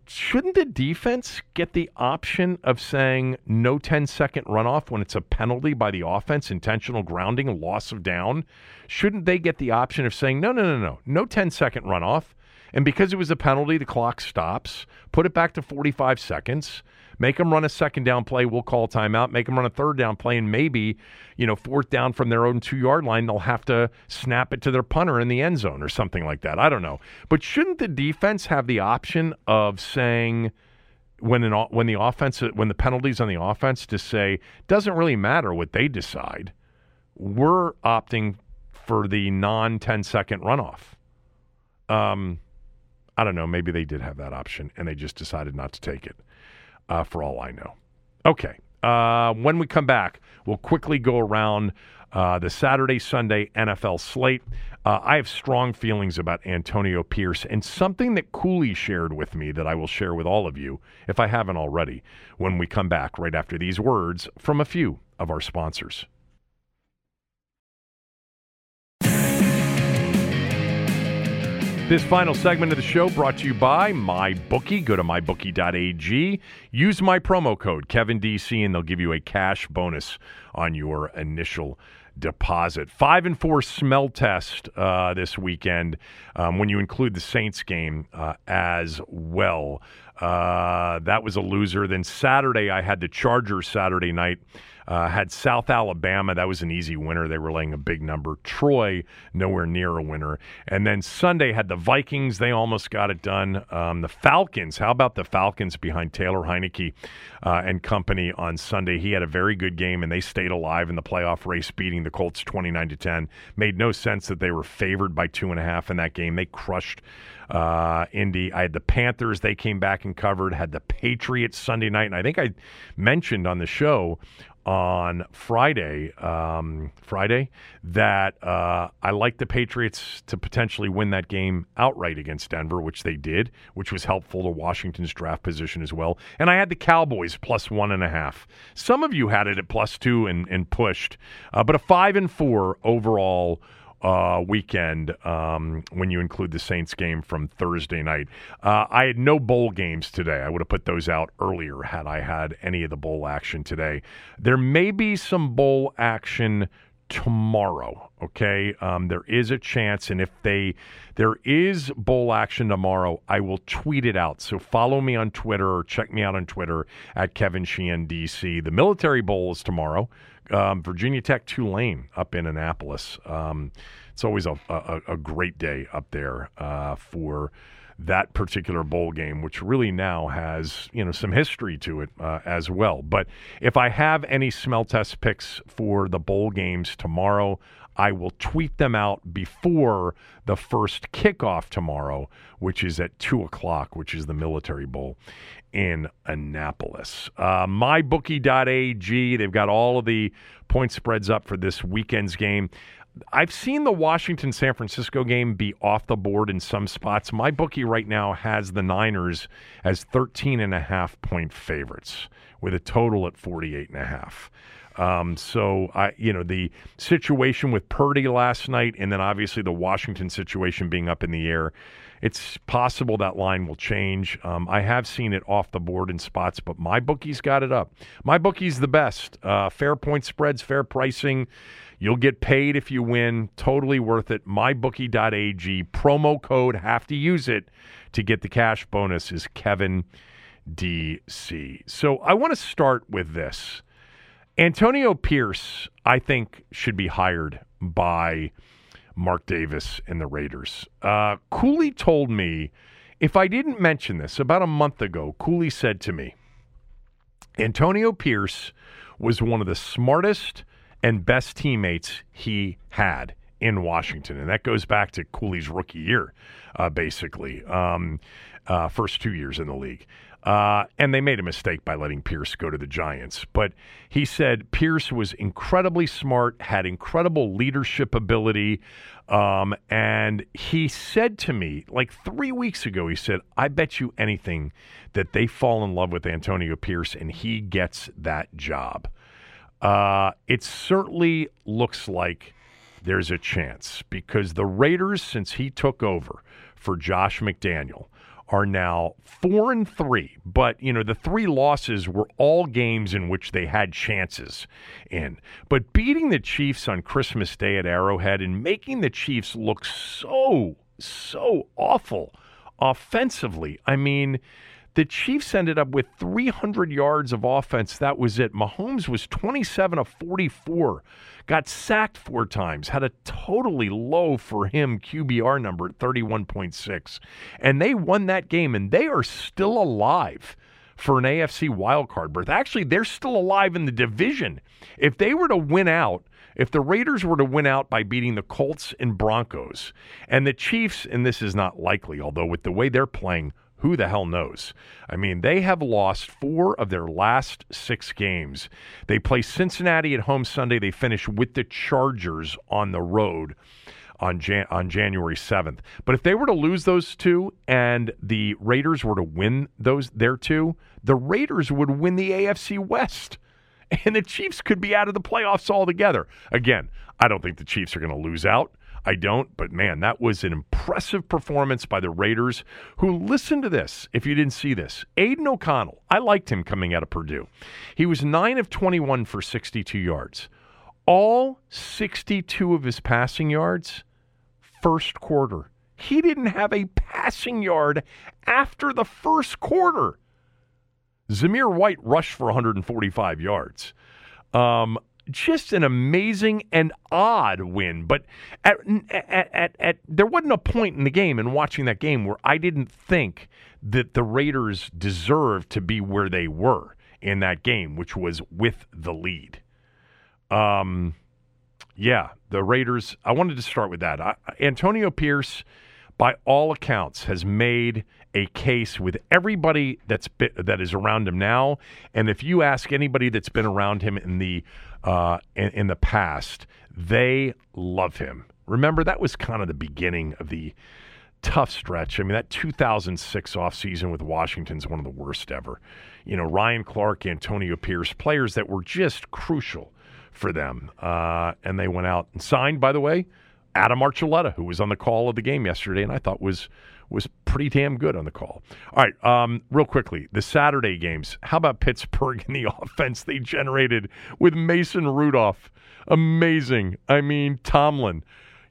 Shouldn't the defense get the option of saying no 10 second runoff when it's a penalty by the offense, intentional grounding, loss of down? Shouldn't they get the option of saying no, no, no, no, no 10 second runoff? And because it was a penalty, the clock stops, put it back to 45 seconds Make them run a second down play. We'll call timeout. Make them run a third down play, and maybe, you know, fourth down from their own two yard line, they'll have to snap it to their punter in the end zone or something like that. I don't know. But shouldn't the defense have the option of saying, when an when the offense when the penalties on the offense to say doesn't really matter what they decide. We're opting for the non 10 second runoff. Um, I don't know. Maybe they did have that option and they just decided not to take it uh, for all I know. Okay. Uh, when we come back, we'll quickly go around uh, the Saturday Sunday NFL slate. Uh, I have strong feelings about Antonio Pierce and something that Cooley shared with me that I will share with all of you if I haven't already when we come back right after these words from a few of our sponsors. This final segment of the show brought to you by MyBookie. Go to mybookie.ag. Use my promo code KevinDC, and they'll give you a cash bonus on your initial deposit. Five and four smell test uh, this weekend um, when you include the Saints game uh, as well. Uh, that was a loser. Then Saturday, I had the Chargers Saturday night. Uh, had South Alabama. That was an easy winner. They were laying a big number. Troy, nowhere near a winner. And then Sunday had the Vikings. They almost got it done. Um, the Falcons. How about the Falcons behind Taylor Heinicke uh, and company on Sunday? He had a very good game, and they stayed alive in the playoff race, beating the Colts 29 to 10. Made no sense that they were favored by two and a half in that game. They crushed uh, Indy. I had the Panthers. They came back and covered. Had the Patriots Sunday night, and I think I mentioned on the show on Friday, um, Friday, that uh, I like the Patriots to potentially win that game outright against Denver, which they did, which was helpful to Washington's draft position as well. And I had the Cowboys plus one and a half. Some of you had it at plus two and, and pushed, uh, but a five and four overall uh, weekend um, when you include the Saints game from Thursday night. Uh, I had no bowl games today. I would have put those out earlier had I had any of the bowl action today. There may be some bowl action tomorrow. Okay, um, there is a chance, and if they there is bowl action tomorrow, I will tweet it out. So follow me on Twitter or check me out on Twitter at Kevin Sheehan DC. The Military Bowl is tomorrow um, Virginia Tech Tulane up in Annapolis. Um, it's always a, a, a, great day up there uh, for that particular bowl game, which really now has you know some history to it uh, as well. But if I have any smell test picks for the bowl games tomorrow, I will tweet them out before the first kickoff tomorrow, which is at 2 o'clock, which is the Military Bowl in Annapolis. Uh, MyBookie.ag, they've got all of the point spreads up for this weekend's game. I've seen the Washington San Francisco game be off the board in some spots. My bookie right now has the Niners as 13 and a half point favorites with a total at 48 and a half. Um, so I, you know, the situation with Purdy last night, and then obviously the Washington situation being up in the air. It's possible that line will change. Um, I have seen it off the board in spots, but my bookie's got it up. My bookie's the best. Uh, fair point spreads, fair pricing. You'll get paid if you win. Totally worth it. MyBookie.ag. Promo code, have to use it to get the cash bonus is Kevin DC. So I want to start with this. Antonio Pierce, I think, should be hired by Mark Davis and the Raiders. Uh, Cooley told me, if I didn't mention this, about a month ago, Cooley said to me, Antonio Pierce was one of the smartest and best teammates he had in Washington. And that goes back to Cooley's rookie year, uh, basically, um, uh, first two years in the league. Uh, and they made a mistake by letting Pierce go to the Giants. But he said Pierce was incredibly smart, had incredible leadership ability. Um, and he said to me, like three weeks ago, he said, I bet you anything that they fall in love with Antonio Pierce and he gets that job. Uh, it certainly looks like there's a chance because the Raiders, since he took over for Josh McDaniel, are now four and three. But, you know, the three losses were all games in which they had chances in. But beating the Chiefs on Christmas Day at Arrowhead and making the Chiefs look so, so awful offensively. I mean, the Chiefs ended up with 300 yards of offense. That was it. Mahomes was 27 of 44, got sacked four times, had a totally low for him QBR number at 31.6. And they won that game, and they are still alive for an AFC wildcard berth. Actually, they're still alive in the division. If they were to win out, if the Raiders were to win out by beating the Colts and Broncos, and the Chiefs, and this is not likely, although with the way they're playing, who the hell knows? I mean, they have lost four of their last six games. They play Cincinnati at home Sunday. They finish with the Chargers on the road on Jan- on January 7th. But if they were to lose those two and the Raiders were to win those their two, the Raiders would win the AFC West. <laughs> And the Chiefs could be out of the playoffs altogether. Again, I don't think the Chiefs are going to lose out. I don't, but man, that was an impressive performance by the Raiders, who, listen to this if you didn't see this. Aidan O'Connell, I liked him coming out of Purdue. He was 9 of 21 for 62 yards. All 62 of his passing yards, first quarter. He didn't have a passing yard after the first quarter. Zamir White rushed for 145 yards. Um, just an amazing and odd win. But at, at, at, at, there wasn't a point in the game and watching that game where I didn't think that the Raiders deserved to be where they were in that game, which was with the lead. Um, yeah, the Raiders. I wanted to start with that. I, Antonio Pierce, by all accounts, has made a case with everybody that's been, that is around him now. And if you ask anybody that's been around him in the uh, in, in the past, they love him. Remember, that was kind of the beginning of the tough stretch. I mean, that 2006 offseason with Washington's one of the worst ever. You know, Ryan Clark, Antonio Pierce, players that were just crucial for them. Uh, and they went out and signed, by the way, Adam Archuleta, who was on the call of the game yesterday, and I thought was was pretty damn good on the call. All right, um, real quickly, the Saturday games. How about Pittsburgh and the <laughs> offense they generated with Mason Rudolph? Amazing. I mean, Tomlin,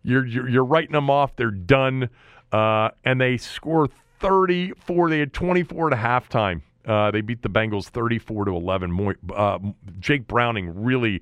you're you're, you're writing them off. They're done, uh, and they score 34. They had 24 at halftime. Uh, they beat the Bengals 34 to 11. Uh, Jake Browning really,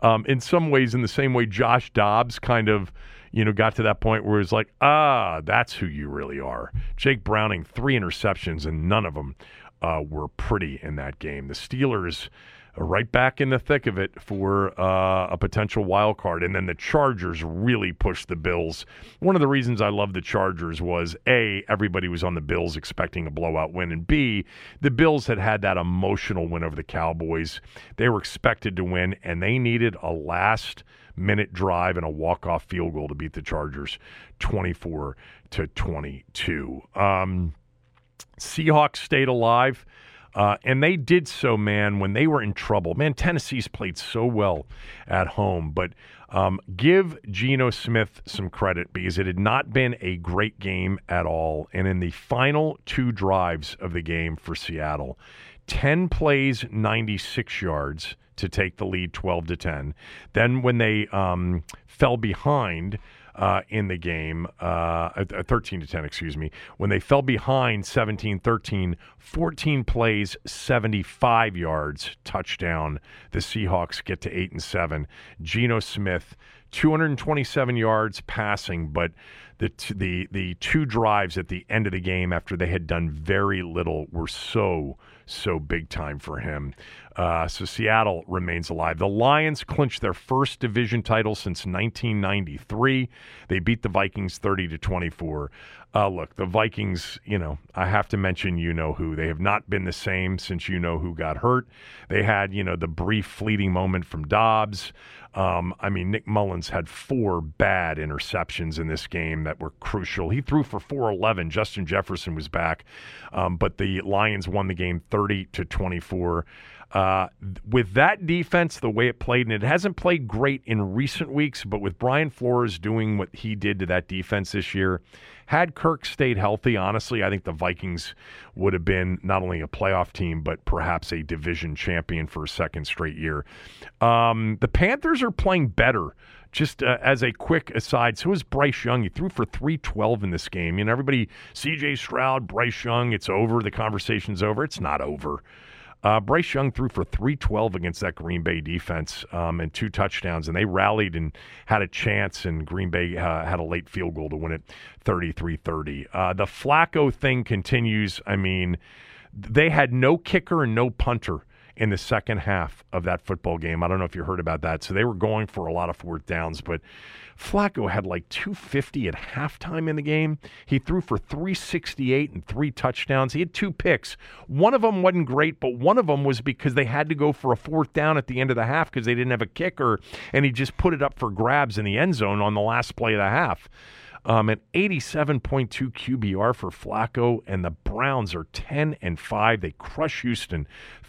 um, in some ways, in the same way Josh Dobbs kind of you know, got to that point where it's like, ah, that's who you really are. Jake Browning, three interceptions, and none of them uh, were pretty in that game. The Steelers right back in the thick of it for uh, a potential wild card. And then the Chargers really pushed the Bills. One of the reasons I love the Chargers was A, everybody was on the Bills expecting a blowout win. And B, the Bills had had that emotional win over the Cowboys. They were expected to win, and they needed a last – minute drive and a walk-off field goal to beat the Chargers 24 to 22. Um, Seahawks stayed alive. Uh, and they did so, man, when they were in trouble. Man, Tennessee's played so well at home, but um, give Geno Smith some credit because it had not been a great game at all. And in the final two drives of the game for Seattle, 10 plays, 96 yards to take the lead 12 to 10. Then when they um, fell behind, uh, in the game, uh, 13 to 10, excuse me, when they fell behind 17 13, 14 plays, 75 yards, touchdown. The Seahawks get to 8 and 7. Geno Smith, 227 yards passing, but the t- the the two drives at the end of the game after they had done very little were so so big time for him. Uh, so Seattle remains alive. The Lions clinched their first division title since 1993. They beat the Vikings 30 to 24. Uh, look, the Vikings, you know, I have to mention you know who. They have not been the same since you know who got hurt. They had, you know, the brief fleeting moment from Dobbs. Um, I mean, Nick Mullens had four bad interceptions in this game that were crucial. He threw for 411. Justin Jefferson was back, um, but the Lions won the game 30 to 24. Uh, with that defense, the way it played, and it hasn't played great in recent weeks, but with Brian Flores doing what he did to that defense this year, had Kirk stayed healthy, honestly, I think the Vikings would have been not only a playoff team, but perhaps a division champion for a second straight year. Um, the Panthers are playing better. Just uh, as a quick aside, so is Bryce Young. He threw for 312 in this game. You know, everybody, CJ Stroud, Bryce Young, it's over. The conversation's over. It's not over. Uh, Bryce Young threw for 312 against that Green Bay defense um, and two touchdowns, and they rallied and had a chance, and Green Bay uh, had a late field goal to win it 33 30. Uh, the Flacco thing continues. I mean, they had no kicker and no punter in the second half of that football game. I don't know if you heard about that. So they were going for a lot of fourth downs, but Flacco had like 250 at halftime in the game. He threw for 368 and three touchdowns. He had two picks. One of them wasn't great, but one of them was because they had to go for a fourth down at the end of the half because they didn't have a kicker, and he just put it up for grabs in the end zone on the last play of the half. Um, at 87.2 QBR for Flacco, and the Browns are 10 and 5. They crush Houston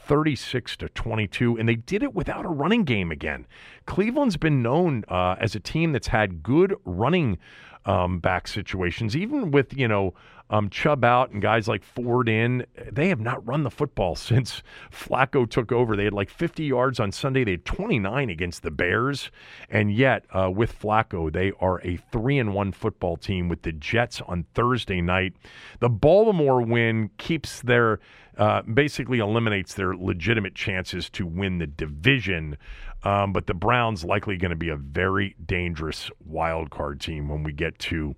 36 to 22, and they did it without a running game again. Cleveland's been known uh, as a team that's had good running um, back situations, even with you know um, Chubb out and guys like Ford in. They have not run the football <laughs> since Flacco took over. They had like 50 yards on Sunday. They had 29 against the Bears, and yet uh, with Flacco, they are a three and one football team with the Jets on Thursday night. The Baltimore win keeps their uh, basically eliminates their legitimate chances to win the division. Um, but the Browns likely going to be a very dangerous wild card team when we get to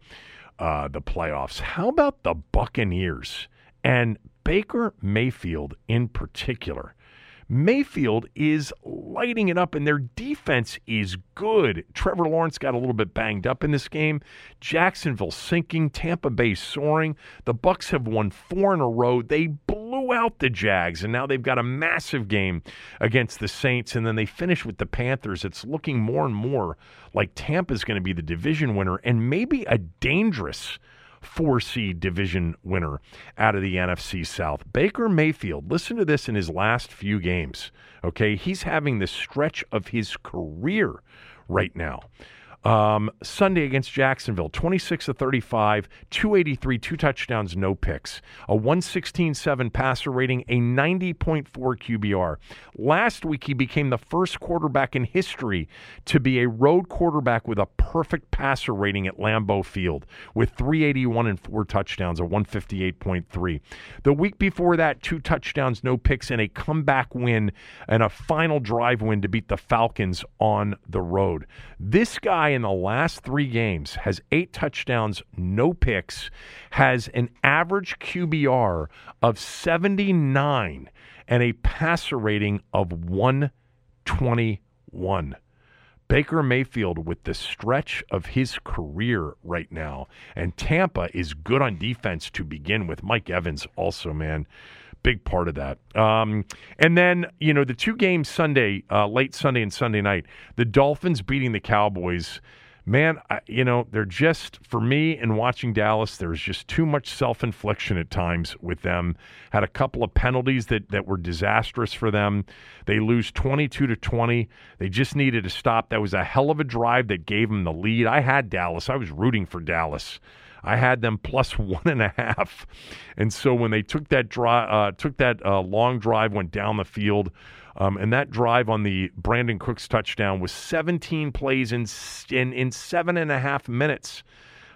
uh, the playoffs. How about the Buccaneers and Baker Mayfield in particular? Mayfield is lighting it up, and their defense is good. Trevor Lawrence got a little bit banged up in this game. Jacksonville sinking, Tampa Bay soaring. The Bucs have won four in a row. They blew out the Jags, and now they've got a massive game against the Saints, and then they finish with the Panthers. It's looking more and more like Tampa's going to be the division winner, and maybe a dangerous four seed division winner out of the NFC South. Baker Mayfield, listen to this in his last few games. Okay, he's having the stretch of his career right now. Um, Sunday against Jacksonville, 26 to 35, 283, two touchdowns, no picks, a 116.7 passer rating, a 90.4 QBR. Last week, he became the first quarterback in history to be a road quarterback with a perfect passer rating at Lambeau Field with 381 and four touchdowns, a 158.3. The week before that, two touchdowns, no picks, and a comeback win and a final drive win to beat the Falcons on the road. This guy guy in the last three games has eight touchdowns, no picks, has an average QBR of 79 and a passer rating of 121. Baker Mayfield with the stretch of his career right now. And Tampa is good on defense to begin with. Mike Evans also, man big part of that. Um, and then, you know, the two games Sunday, uh, late Sunday and Sunday night, the Dolphins beating the Cowboys man, I, you know, they're just for me in watching Dallas. There's just too much self-infliction at times with them. Had a couple of penalties that that were disastrous for them. They lose 22 to 20. They just needed a stop. That was a hell of a drive that gave them the lead. I had Dallas. I was rooting for Dallas. I had them plus <laughs> one and a half, and so when they took that drive, uh, took that uh, long drive, went down the field. Um, and that drive on the Brandin Cooks touchdown was 17 plays in, in, in seven and a half minutes.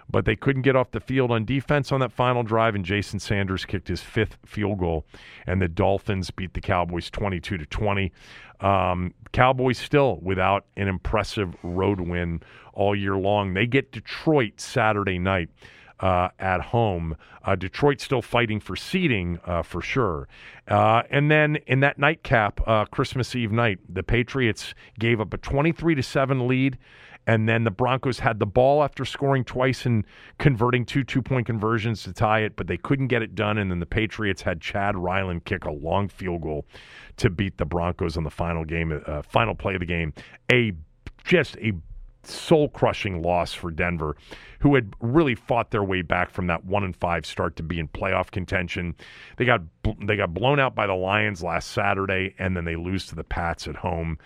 But they couldn't get off the field on defense on that final drive, and Jason Sanders kicked his fifth field goal, and the Dolphins beat the Cowboys 22 to 20. Um, Cowboys still without an impressive road win all year long. They get Detroit Saturday night uh, at home. Uh, Detroit still fighting for seeding uh, for sure. Uh, and then in that nightcap, uh, Christmas Eve night, the Patriots gave up a 23 to 7 lead. And then the Broncos had the ball after scoring twice and converting two two point conversions to tie it, but they couldn't get it done. And then the Patriots had Chad Ryland kick a long field goal to beat the Broncos on the final game, uh, final play of the game. A just a soul crushing loss for Denver, who had really fought their way back from that one and five start to be in playoff contention. They got they got blown out by the Lions last Saturday, and then they lose to the Pats at home.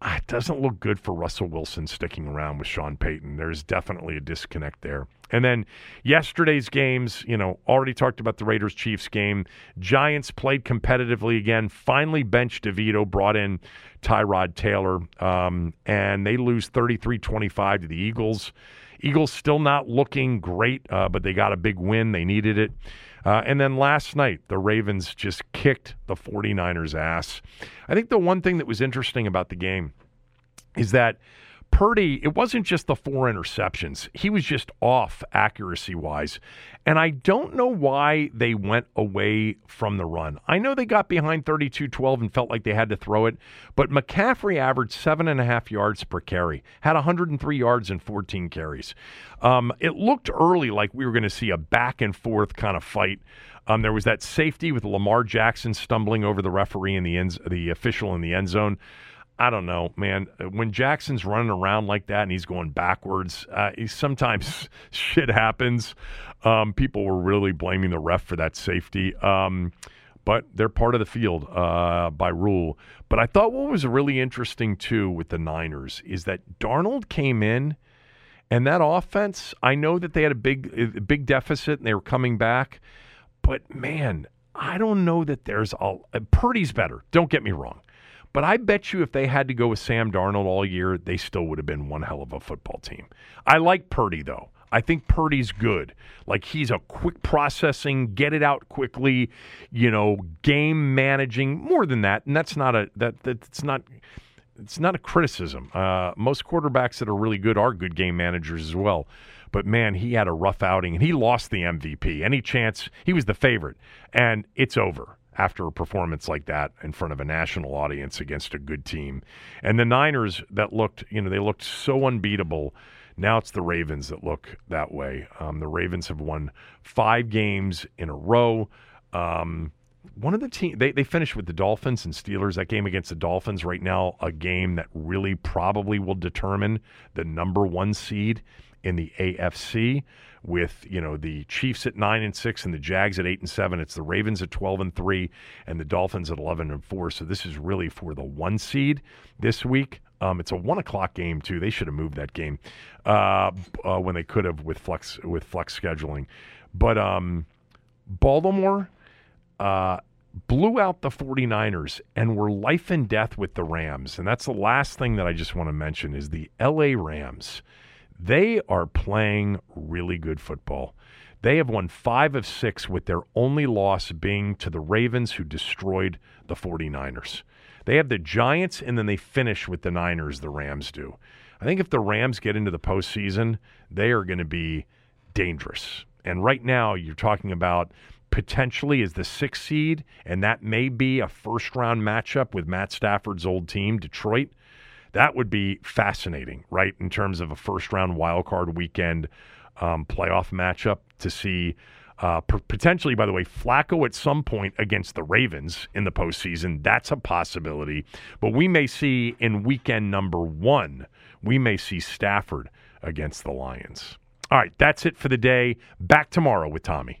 Ah, it doesn't look good for Russell Wilson sticking around with Sean Payton. There's definitely a disconnect there. And then yesterday's games, you know, already talked about the Raiders Chiefs game. Giants played competitively again, finally benched DeVito, brought in Tyrod Taylor, um, and they lose 33 25 to the Eagles. Eagles still not looking great, uh, but they got a big win. They needed it. Uh, and then last night, the Ravens just kicked the 49ers' ass. I think the one thing that was interesting about the game is that Purdy, it wasn't just the four interceptions. He was just off accuracy wise. And I don't know why they went away from the run. I know they got behind 32 12 and felt like they had to throw it, but McCaffrey averaged seven and a half yards per carry, had 103 yards and 14 carries. Um, it looked early like we were going to see a back and forth kind of fight. Um, there was that safety with Lamar Jackson stumbling over the referee and the end, the official in the end zone. I don't know, man. When Jackson's running around like that and he's going backwards, uh, sometimes <laughs> shit happens. Um, people were really blaming the ref for that safety. Um, but they're part of the field uh, by rule. But I thought what was really interesting too with the Niners is that Darnold came in, and that offense. I know that they had a big, big deficit and they were coming back, but man, I don't know that there's a Purdy's better. Don't get me wrong. But I bet you if they had to go with Sam Darnold all year, they still would have been one hell of a football team. I like Purdy, though. I think Purdy's good. Like he's a quick processing, get it out quickly, you know, game managing. More than that, and that's not a that that's not it's not a criticism. Uh, most quarterbacks that are really good are good game managers as well. But man, he had a rough outing and he lost the MVP. Any chance he was the favorite, and it's over after a performance like that in front of a national audience against a good team. And the Niners that looked, you know, they looked so unbeatable. Now it's the Ravens that look that way. Um, the Ravens have won five games in a row. Um, one of the team they, they finished with the Dolphins and Steelers. That game against the Dolphins right now, a game that really probably will determine the number one seed in the AFC with you know the Chiefs at nine and six and the Jags at eight and seven. It's the Ravens at twelve and three and the Dolphins at eleven and four. So this is really for the one seed this week. Um, it's a one o'clock game too. They should have moved that game uh, uh, when they could have with flex with flex scheduling. But um, Baltimore uh, blew out the 49ers and were life and death with the Rams. And that's the last thing that I just want to mention is the LA Rams. They are playing really good football. They have won five of six, with their only loss being to the Ravens, who destroyed the 49ers. They have the Giants, and then they finish with the Niners, the Rams do. I think if the Rams get into the postseason, they are going to be dangerous. And right now, you're talking about potentially as the sixth seed, and that may be a first round matchup with Matt Stafford's old team, Detroit. That would be fascinating, right? In terms of a first round wild card weekend um, playoff matchup to see. Uh, potentially, by the way, Flacco at some point against the Ravens in the postseason. That's a possibility. But we may see in weekend number one, we may see Stafford against the Lions. All right, that's it for the day. Back tomorrow with Tommy.